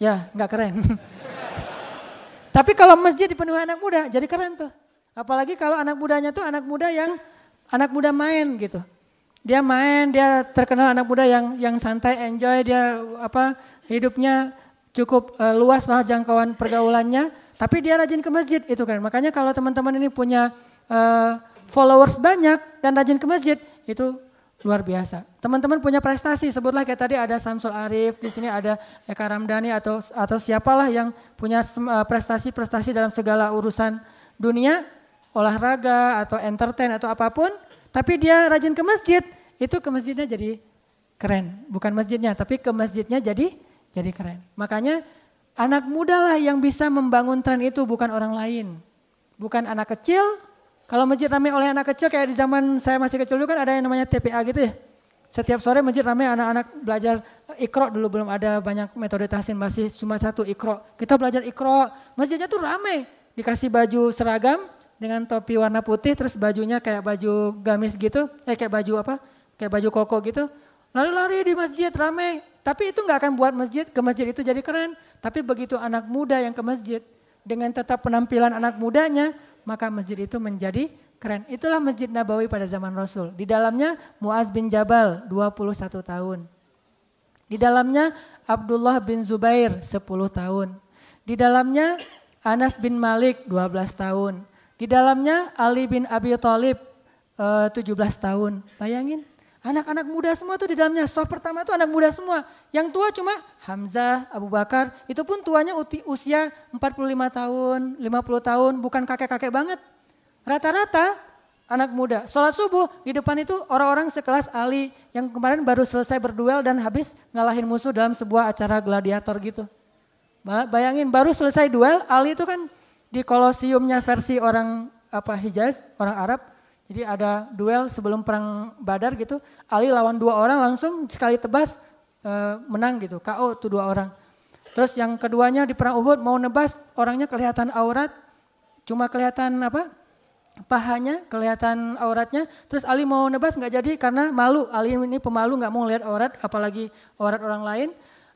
Ya, nggak keren. Tapi kalau masjid dipenuhi anak muda, jadi keren tuh. Apalagi kalau anak mudanya tuh anak muda yang anak muda main gitu. Dia main, dia terkenal anak muda yang yang santai, enjoy, dia apa hidupnya cukup uh, luas lah jangkauan pergaulannya. Tapi dia rajin ke masjid itu kan. Makanya kalau teman-teman ini punya uh, followers banyak dan rajin ke masjid itu luar biasa. Teman-teman punya prestasi, sebutlah kayak tadi ada Samsul Arif, di sini ada Eka Ramdhani atau atau siapalah yang punya eh, prestasi-prestasi dalam segala urusan dunia, olahraga atau entertain atau apa pun, tapi dia rajin ke masjid, itu ke masjidnya jadi keren. Bukan masjidnya, tapi ke masjidnya jadi jadi keren. Makanya anak muda lah yang bisa membangun tren itu, bukan orang lain. Bukan anak kecil, kalau masjid ramai oleh anak kecil kayak di zaman saya masih kecil dulu kan ada yang namanya TPA gitu ya. Setiap sore masjid ramai anak-anak belajar ikro dulu belum ada banyak metode tahsin masih cuma satu ikro. Kita belajar ikro, masjidnya tuh ramai. Dikasih baju seragam dengan topi warna putih terus bajunya kayak baju gamis gitu, eh kayak baju apa? Kayak baju koko gitu. Lari-lari di masjid ramai. Tapi itu nggak akan buat masjid ke masjid itu jadi keren. Tapi begitu anak muda yang ke masjid dengan tetap penampilan anak mudanya, maka masjid itu menjadi keren. Itulah Masjid Nabawi pada zaman Rasul. Di dalamnya Muaz bin Jabal 21 tahun. Di dalamnya Abdullah bin Zubair 10 tahun. Di dalamnya Anas bin Malik 12 tahun. Di dalamnya Ali bin Abi Thalib 17 eh, tahun. Bayangin, anak-anak muda semua tuh di dalamnya. Soft pertama itu anak muda semua. Yang tua cuma Hamzah, Abu Bakar. Itu pun tuanya usia 45 tahun, 50 tahun, bukan kakek-kakek banget. Rata-rata anak muda. Sholat subuh di depan itu orang-orang sekelas Ali yang kemarin baru selesai berduel dan habis ngalahin musuh dalam sebuah acara gladiator gitu. Bayangin baru selesai duel, Ali itu kan di kolosiumnya versi orang apa Hijaz, orang Arab. Jadi ada duel sebelum perang Badar gitu. Ali lawan dua orang langsung sekali tebas e, menang gitu. KO tuh dua orang. Terus yang keduanya di perang Uhud mau nebas orangnya kelihatan aurat. Cuma kelihatan apa? Pahanya kelihatan auratnya. Terus Ali mau nebas nggak jadi karena malu. Ali ini pemalu nggak mau lihat aurat apalagi aurat orang lain.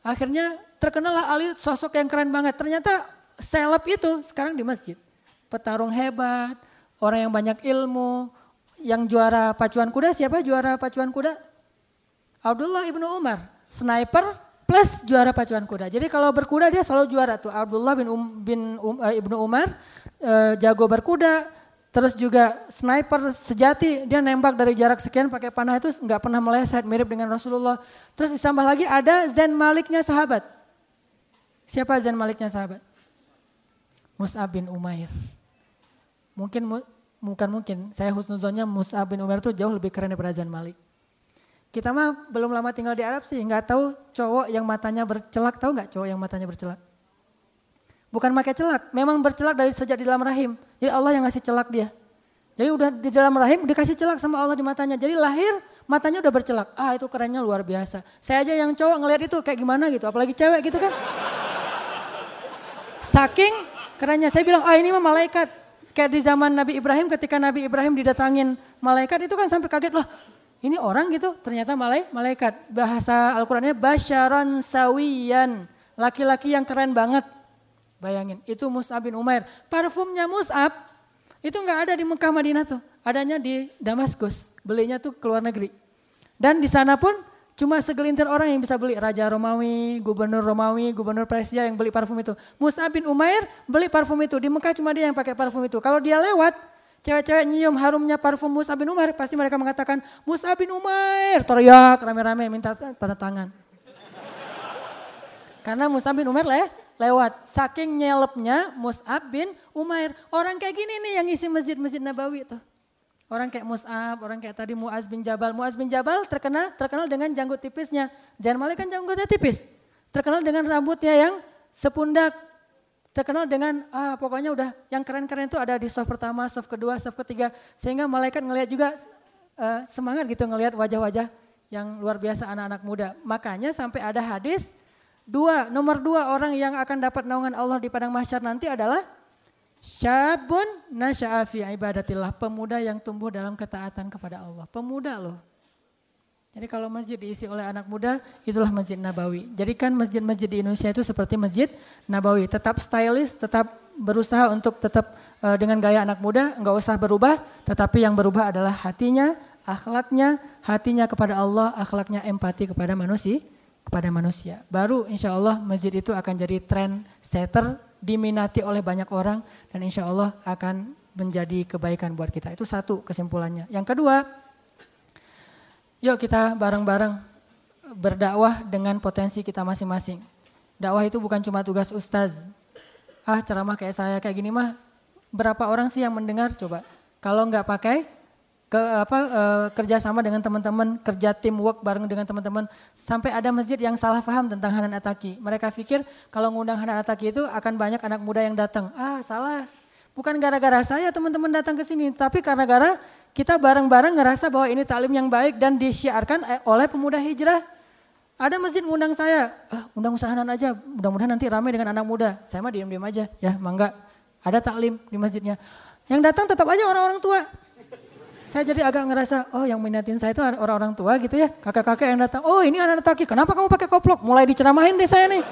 Akhirnya terkenal lah Ali sosok yang keren banget. Ternyata seleb itu sekarang di masjid. Petarung hebat, orang yang banyak ilmu, yang juara pacuan kuda siapa juara pacuan kuda? Abdullah ibnu Umar, sniper plus juara pacuan kuda. Jadi kalau berkuda dia selalu juara tuh. Abdullah bin, um, bin um, uh, ibnu Umar uh, jago berkuda, terus juga sniper sejati dia nembak dari jarak sekian pakai panah itu nggak pernah meleset mirip dengan Rasulullah. Terus ditambah lagi ada Zain Maliknya sahabat. Siapa Zain Maliknya sahabat? Mus'ab bin Umair. Mungkin bukan mungkin, saya husnuzonnya Mus'ab bin Umar itu jauh lebih keren daripada Zan Malik. Kita mah belum lama tinggal di Arab sih, nggak tahu cowok yang matanya bercelak, tahu nggak cowok yang matanya bercelak? Bukan pakai celak, memang bercelak dari sejak di dalam rahim. Jadi Allah yang ngasih celak dia. Jadi udah di dalam rahim dikasih celak sama Allah di matanya. Jadi lahir matanya udah bercelak. Ah itu kerennya luar biasa. Saya aja yang cowok ngelihat itu kayak gimana gitu, apalagi cewek gitu kan. Saking kerennya saya bilang, ah ini mah malaikat. Kayak di zaman Nabi Ibrahim ketika Nabi Ibrahim didatangin malaikat itu kan sampai kaget loh. Ini orang gitu, ternyata malai, malaikat. Bahasa Al-Qur'annya basyaran sawiyan. Laki-laki yang keren banget. Bayangin, itu Mus'ab bin Umair. Parfumnya Mus'ab itu nggak ada di Mekah Madinah tuh. Adanya di Damaskus. Belinya tuh ke luar negeri. Dan di sana pun Cuma segelintir orang yang bisa beli. Raja Romawi, gubernur Romawi, gubernur Persia yang beli parfum itu. Mus'ab bin Umair beli parfum itu. Di Mekah cuma dia yang pakai parfum itu. Kalau dia lewat, cewek-cewek nyium harumnya parfum Mus'ab bin Umair. Pasti mereka mengatakan, Mus'ab bin Umair. Teriak rame-rame minta tanda tangan. Karena Mus'ab bin Umair le, lewat. Saking nyelepnya Mus'ab bin Umair. Orang kayak gini nih yang isi masjid-masjid Nabawi tuh. Orang kayak Mus'ab, orang kayak tadi Muaz bin Jabal. Muaz bin Jabal terkenal terkenal dengan janggut tipisnya. Zain Malik kan janggutnya tipis. Terkenal dengan rambutnya yang sepundak. Terkenal dengan ah pokoknya udah yang keren-keren itu ada di soft pertama, soft kedua, soft ketiga. Sehingga malaikat ngelihat juga uh, semangat gitu ngelihat wajah-wajah yang luar biasa anak-anak muda. Makanya sampai ada hadis dua nomor dua orang yang akan dapat naungan Allah di padang mahsyar nanti adalah Syabun nasya'afi ibadatillah. Pemuda yang tumbuh dalam ketaatan kepada Allah. Pemuda loh. Jadi kalau masjid diisi oleh anak muda, itulah Masjid Nabawi. Jadi kan masjid-masjid di Indonesia itu seperti Masjid Nabawi. Tetap stylish, tetap berusaha untuk tetap uh, dengan gaya anak muda, enggak usah berubah. Tetapi yang berubah adalah hatinya, akhlaknya, hatinya kepada Allah, akhlaknya empati kepada manusia. kepada manusia. Baru insya Allah masjid itu akan jadi trend setter diminati oleh banyak orang dan insya Allah akan menjadi kebaikan buat kita. Itu satu kesimpulannya. Yang kedua, yuk kita bareng-bareng berdakwah dengan potensi kita masing-masing. Dakwah itu bukan cuma tugas ustaz. Ah ceramah kayak saya kayak gini mah, berapa orang sih yang mendengar coba? Kalau nggak pakai ke apa e, kerja sama dengan teman-teman, kerja teamwork bareng dengan teman-teman sampai ada masjid yang salah paham tentang Hanan Ataki. Mereka pikir kalau ngundang Hanan Ataki itu akan banyak anak muda yang datang. Ah, salah. Bukan gara-gara saya teman-teman datang ke sini, tapi karena gara kita bareng-bareng ngerasa bahwa ini taklim yang baik dan disiarkan eh, oleh pemuda hijrah. Ada masjid ngundang saya, ah, undang usahanan aja, mudah-mudahan nanti ramai dengan anak muda. Saya mah diam-diam aja, ya mangga. Ada taklim di masjidnya. Yang datang tetap aja orang-orang tua. Saya jadi agak ngerasa, oh yang minatin saya itu orang-orang tua gitu ya. Kakak-kakak yang datang, oh ini anak taki, kenapa kamu pakai koplok? Mulai diceramahin deh saya nih.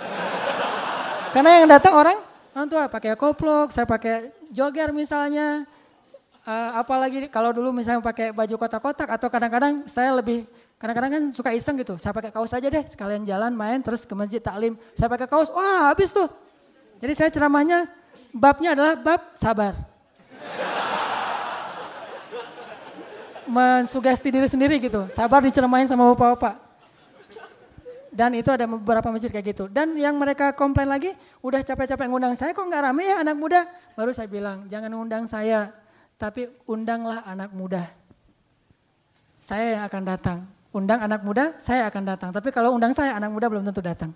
Karena yang datang orang, orang tua pakai koplok, saya pakai jogger misalnya. Uh, apalagi kalau dulu misalnya pakai baju kotak-kotak atau kadang-kadang saya lebih kadang-kadang kan suka iseng gitu. Saya pakai kaos aja deh, sekalian jalan main terus ke masjid taklim. Saya pakai kaos, wah habis tuh. Jadi saya ceramahnya babnya adalah bab sabar mensugesti diri sendiri gitu. Sabar diceramain sama bapak-bapak. Dan itu ada beberapa masjid kayak gitu. Dan yang mereka komplain lagi, udah capek-capek ngundang saya kok nggak rame ya anak muda. Baru saya bilang, jangan undang saya, tapi undanglah anak muda. Saya yang akan datang. Undang anak muda, saya akan datang. Tapi kalau undang saya, anak muda belum tentu datang.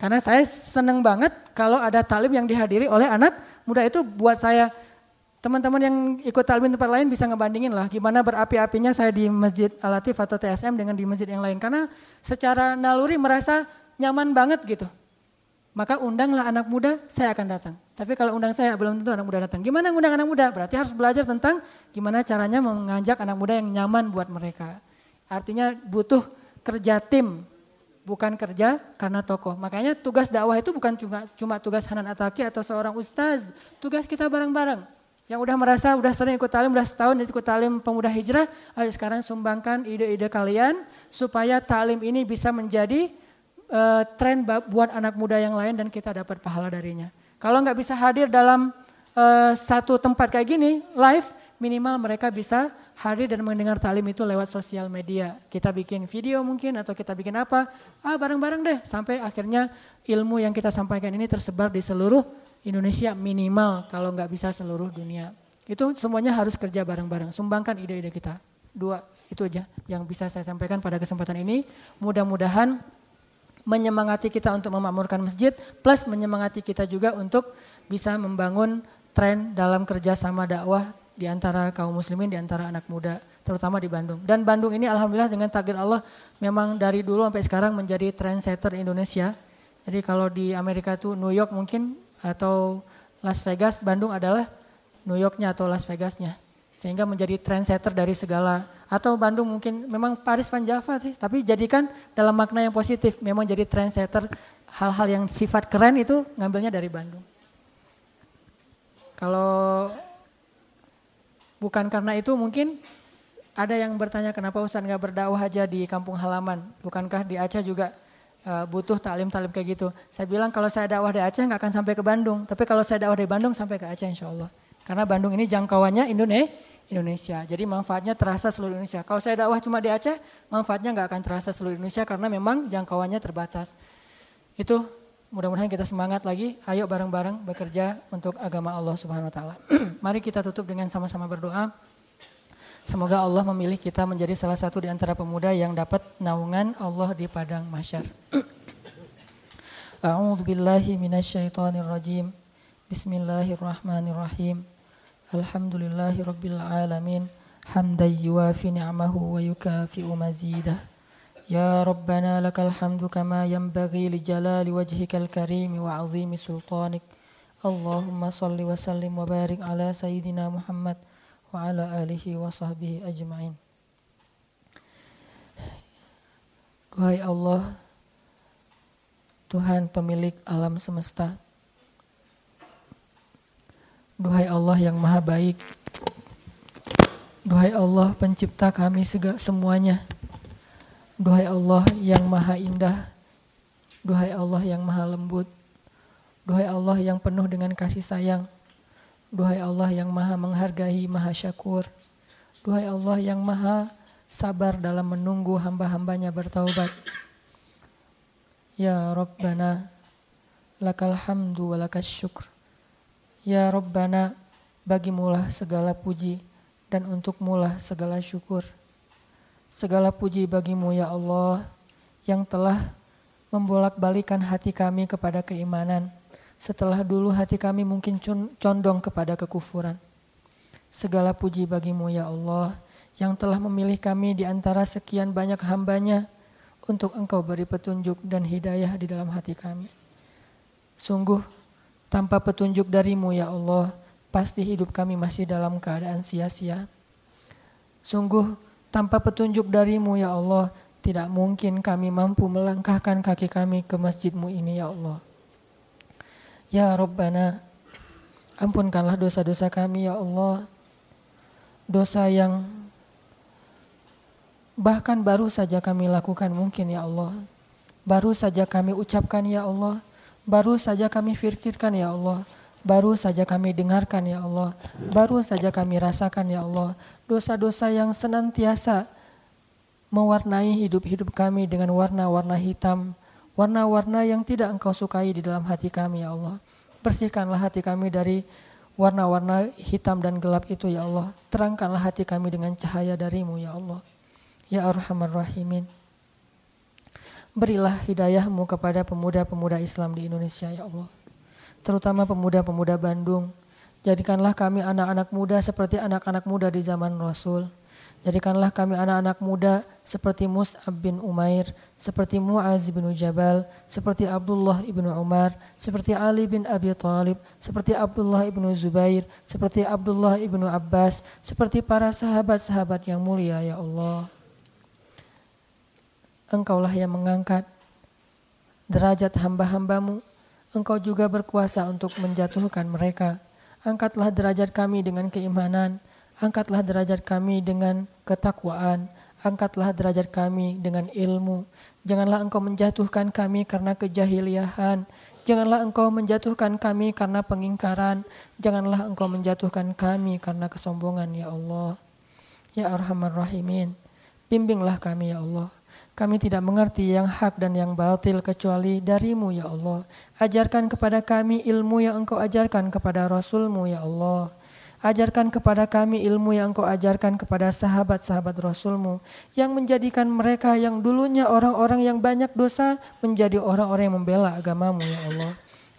Karena saya seneng banget kalau ada talim yang dihadiri oleh anak muda itu buat saya Teman-teman yang ikut talbin tempat lain bisa ngebandingin lah gimana berapi-apinya saya di Masjid Alatif atau TSM dengan di masjid yang lain. Karena secara naluri merasa nyaman banget gitu. Maka undanglah anak muda, saya akan datang. Tapi kalau undang saya belum tentu anak muda datang. Gimana undang anak muda? Berarti harus belajar tentang gimana caranya mengajak anak muda yang nyaman buat mereka. Artinya butuh kerja tim, bukan kerja karena tokoh. Makanya tugas dakwah itu bukan cuma, cuma tugas Hanan Ataki atau seorang ustaz. Tugas kita bareng-bareng. Yang udah merasa udah sering ikut talim, udah setahun ikut talim pemuda hijrah, ayo sekarang sumbangkan ide-ide kalian supaya talim ini bisa menjadi uh, tren buat anak muda yang lain dan kita dapat pahala darinya. Kalau nggak bisa hadir dalam uh, satu tempat kayak gini, live, minimal mereka bisa hadir dan mendengar talim itu lewat sosial media. Kita bikin video mungkin atau kita bikin apa, ah bareng-bareng deh sampai akhirnya ilmu yang kita sampaikan ini tersebar di seluruh Indonesia minimal kalau nggak bisa seluruh dunia. Itu semuanya harus kerja bareng-bareng. Sumbangkan ide-ide kita. Dua, itu aja yang bisa saya sampaikan pada kesempatan ini. Mudah-mudahan menyemangati kita untuk memakmurkan masjid, plus menyemangati kita juga untuk bisa membangun tren dalam kerjasama dakwah di antara kaum muslimin, di antara anak muda, terutama di Bandung. Dan Bandung ini alhamdulillah dengan takdir Allah memang dari dulu sampai sekarang menjadi trendsetter Indonesia. Jadi kalau di Amerika itu New York mungkin atau Las Vegas, Bandung adalah New Yorknya atau Las Vegasnya. Sehingga menjadi trendsetter dari segala, atau Bandung mungkin memang Paris Van Java sih, tapi jadikan dalam makna yang positif, memang jadi trendsetter hal-hal yang sifat keren itu ngambilnya dari Bandung. Kalau bukan karena itu mungkin ada yang bertanya kenapa Ustaz nggak berdakwah aja di kampung halaman? Bukankah di Aceh juga uh, butuh talim-talim kayak gitu? Saya bilang kalau saya dakwah di Aceh nggak akan sampai ke Bandung. Tapi kalau saya dakwah di Bandung sampai ke Aceh insya Allah. Karena Bandung ini jangkauannya Indonesia. Jadi manfaatnya terasa seluruh Indonesia. Kalau saya dakwah cuma di Aceh, manfaatnya nggak akan terasa seluruh Indonesia karena memang jangkauannya terbatas. Itu mudah-mudahan kita semangat lagi. Ayo bareng-bareng bekerja untuk agama Allah Subhanahu wa taala. Mari kita tutup dengan sama-sama berdoa. Semoga Allah memilih kita menjadi salah satu di antara pemuda yang dapat naungan Allah di padang mahsyar. A'udzu billahi minasyaitonir rajim. Bismillahirrahmanirrahim. Alhamdulillahirabbil alamin. Hamdan yuwafi ni'amahu wa yukafi'u mazidah. Ya Rabbana lakal hamdu kama yanbaghi li jalali wajhikal karim wa 'azimi sultanik. Allahumma salli wa sallim wa barik ala sayyidina Muhammad wa ala alihi wa sahbihi ajma'in. Wahai Allah, Tuhan pemilik alam semesta. Duhai Allah yang maha baik. Duhai Allah pencipta kami sega semuanya. Duhai Allah yang maha indah. Duhai Allah yang maha lembut. Duhai Allah yang penuh dengan kasih sayang. Duhai Allah yang maha menghargai, maha syakur. Duhai Allah yang maha sabar dalam menunggu hamba-hambanya bertaubat. Ya Rabbana, lakal hamdu wa lakas syukr. Ya Rabbana, bagimulah segala puji dan untukmulah segala syukur. Segala puji bagimu ya Allah yang telah membolak-balikan hati kami kepada keimanan setelah dulu hati kami mungkin condong kepada kekufuran. Segala puji bagimu ya Allah yang telah memilih kami di antara sekian banyak hambanya untuk engkau beri petunjuk dan hidayah di dalam hati kami. Sungguh tanpa petunjuk darimu ya Allah pasti hidup kami masih dalam keadaan sia-sia. Sungguh tanpa petunjuk darimu ya Allah tidak mungkin kami mampu melangkahkan kaki kami ke masjidmu ini ya Allah. Ya Rabbana, ampunkanlah dosa-dosa kami ya Allah. Dosa yang bahkan baru saja kami lakukan mungkin ya Allah. Baru saja kami ucapkan ya Allah. Baru saja kami fikirkan ya Allah. Baru saja kami dengarkan ya Allah. Baru saja kami rasakan ya Allah. Dosa-dosa yang senantiasa mewarnai hidup-hidup kami dengan warna-warna hitam, warna-warna yang tidak engkau sukai di dalam hati kami ya Allah. Bersihkanlah hati kami dari warna-warna hitam dan gelap itu ya Allah. Terangkanlah hati kami dengan cahaya darimu ya Allah. Ya Arhamar Rahimin. Berilah hidayahmu kepada pemuda-pemuda Islam di Indonesia ya Allah. Terutama pemuda-pemuda Bandung. Jadikanlah kami anak-anak muda seperti anak-anak muda di zaman Rasul Jadikanlah kami anak-anak muda seperti Mus'ab bin Umair, seperti Mu'az bin Jabal, seperti Abdullah ibnu Umar, seperti Ali bin Abi Talib, seperti Abdullah ibnu Zubair, seperti Abdullah ibnu Abbas, seperti para sahabat-sahabat yang mulia ya Allah. Engkaulah yang mengangkat derajat hamba-hambamu. Engkau juga berkuasa untuk menjatuhkan mereka. Angkatlah derajat kami dengan keimanan, Angkatlah derajat kami dengan ketakwaan, angkatlah derajat kami dengan ilmu. Janganlah engkau menjatuhkan kami karena kejahiliahan. Janganlah engkau menjatuhkan kami karena pengingkaran. Janganlah engkau menjatuhkan kami karena kesombongan ya Allah. Ya Arhamar Rahimin, bimbinglah kami ya Allah. Kami tidak mengerti yang hak dan yang batil kecuali darimu ya Allah. Ajarkan kepada kami ilmu yang engkau ajarkan kepada Rasulmu ya Allah. Ajarkan kepada kami ilmu yang engkau ajarkan kepada sahabat-sahabat Rasulmu. Yang menjadikan mereka yang dulunya orang-orang yang banyak dosa menjadi orang-orang yang membela agamamu ya Allah.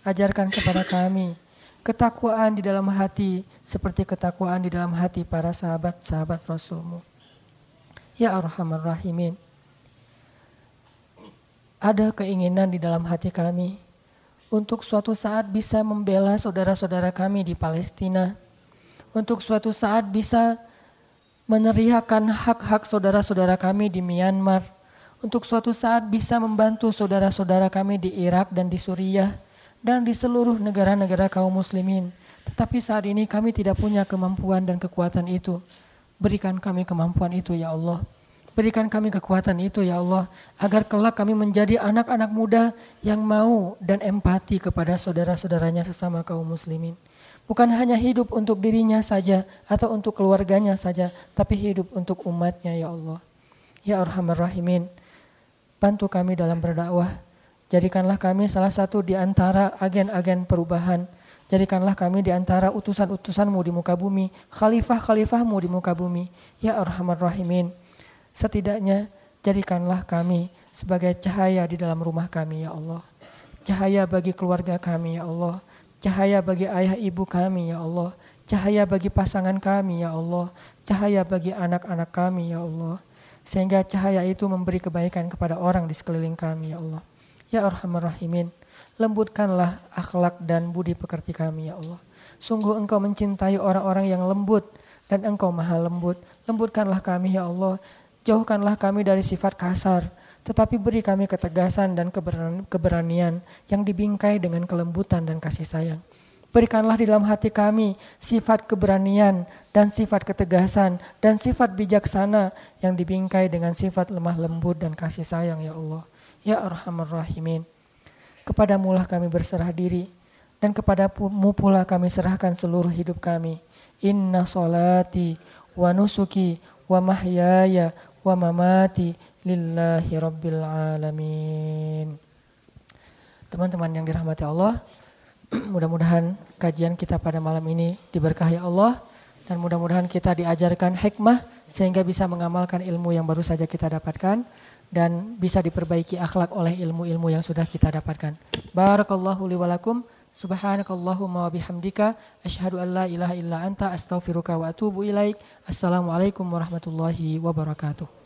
Ajarkan kepada kami ketakwaan di dalam hati seperti ketakwaan di dalam hati para sahabat-sahabat Rasulmu. Ya Arhamar Rahimin. Ada keinginan di dalam hati kami untuk suatu saat bisa membela saudara-saudara kami di Palestina untuk suatu saat bisa meneriakan hak-hak saudara-saudara kami di Myanmar, untuk suatu saat bisa membantu saudara-saudara kami di Irak dan di Suriah, dan di seluruh negara-negara kaum muslimin. Tetapi saat ini kami tidak punya kemampuan dan kekuatan itu. Berikan kami kemampuan itu ya Allah. Berikan kami kekuatan itu ya Allah, agar kelak kami menjadi anak-anak muda yang mau dan empati kepada saudara-saudaranya sesama kaum muslimin. Bukan hanya hidup untuk dirinya saja atau untuk keluarganya saja, tapi hidup untuk umatnya ya Allah. Ya Arhamar Rahimin, bantu kami dalam berdakwah. Jadikanlah kami salah satu di antara agen-agen perubahan. Jadikanlah kami di antara utusan-utusanmu di muka bumi, khalifah-khalifahmu di muka bumi. Ya Arhamar Rahimin, Setidaknya jadikanlah kami sebagai cahaya di dalam rumah kami ya Allah. Cahaya bagi keluarga kami ya Allah. Cahaya bagi ayah ibu kami ya Allah. Cahaya bagi pasangan kami ya Allah. Cahaya bagi anak-anak kami ya Allah. Sehingga cahaya itu memberi kebaikan kepada orang di sekeliling kami ya Allah. Ya Arhamar Rahimin, lembutkanlah akhlak dan budi pekerti kami ya Allah. Sungguh engkau mencintai orang-orang yang lembut dan engkau maha lembut. Lembutkanlah kami ya Allah Jauhkanlah kami dari sifat kasar, tetapi beri kami ketegasan dan keberanian yang dibingkai dengan kelembutan dan kasih sayang. Berikanlah di dalam hati kami sifat keberanian dan sifat ketegasan dan sifat bijaksana yang dibingkai dengan sifat lemah lembut dan kasih sayang ya Allah. Ya Arhamar Rahimin. Kepadamu lah kami berserah diri dan kepadamu pula kami serahkan seluruh hidup kami. Inna solati wa nusuki wa mahyaya wa mamati lillahi rabbil alamin. Teman-teman yang dirahmati Allah, mudah-mudahan kajian kita pada malam ini diberkahi Allah dan mudah-mudahan kita diajarkan hikmah sehingga bisa mengamalkan ilmu yang baru saja kita dapatkan dan bisa diperbaiki akhlak oleh ilmu-ilmu yang sudah kita dapatkan. Barakallahu li walakum. Subhanakallahumma wa bihamdika asyhadu an la ilaha illa anta astaghfiruka wa atubu ilaik. Assalamualaikum warahmatullahi wabarakatuh.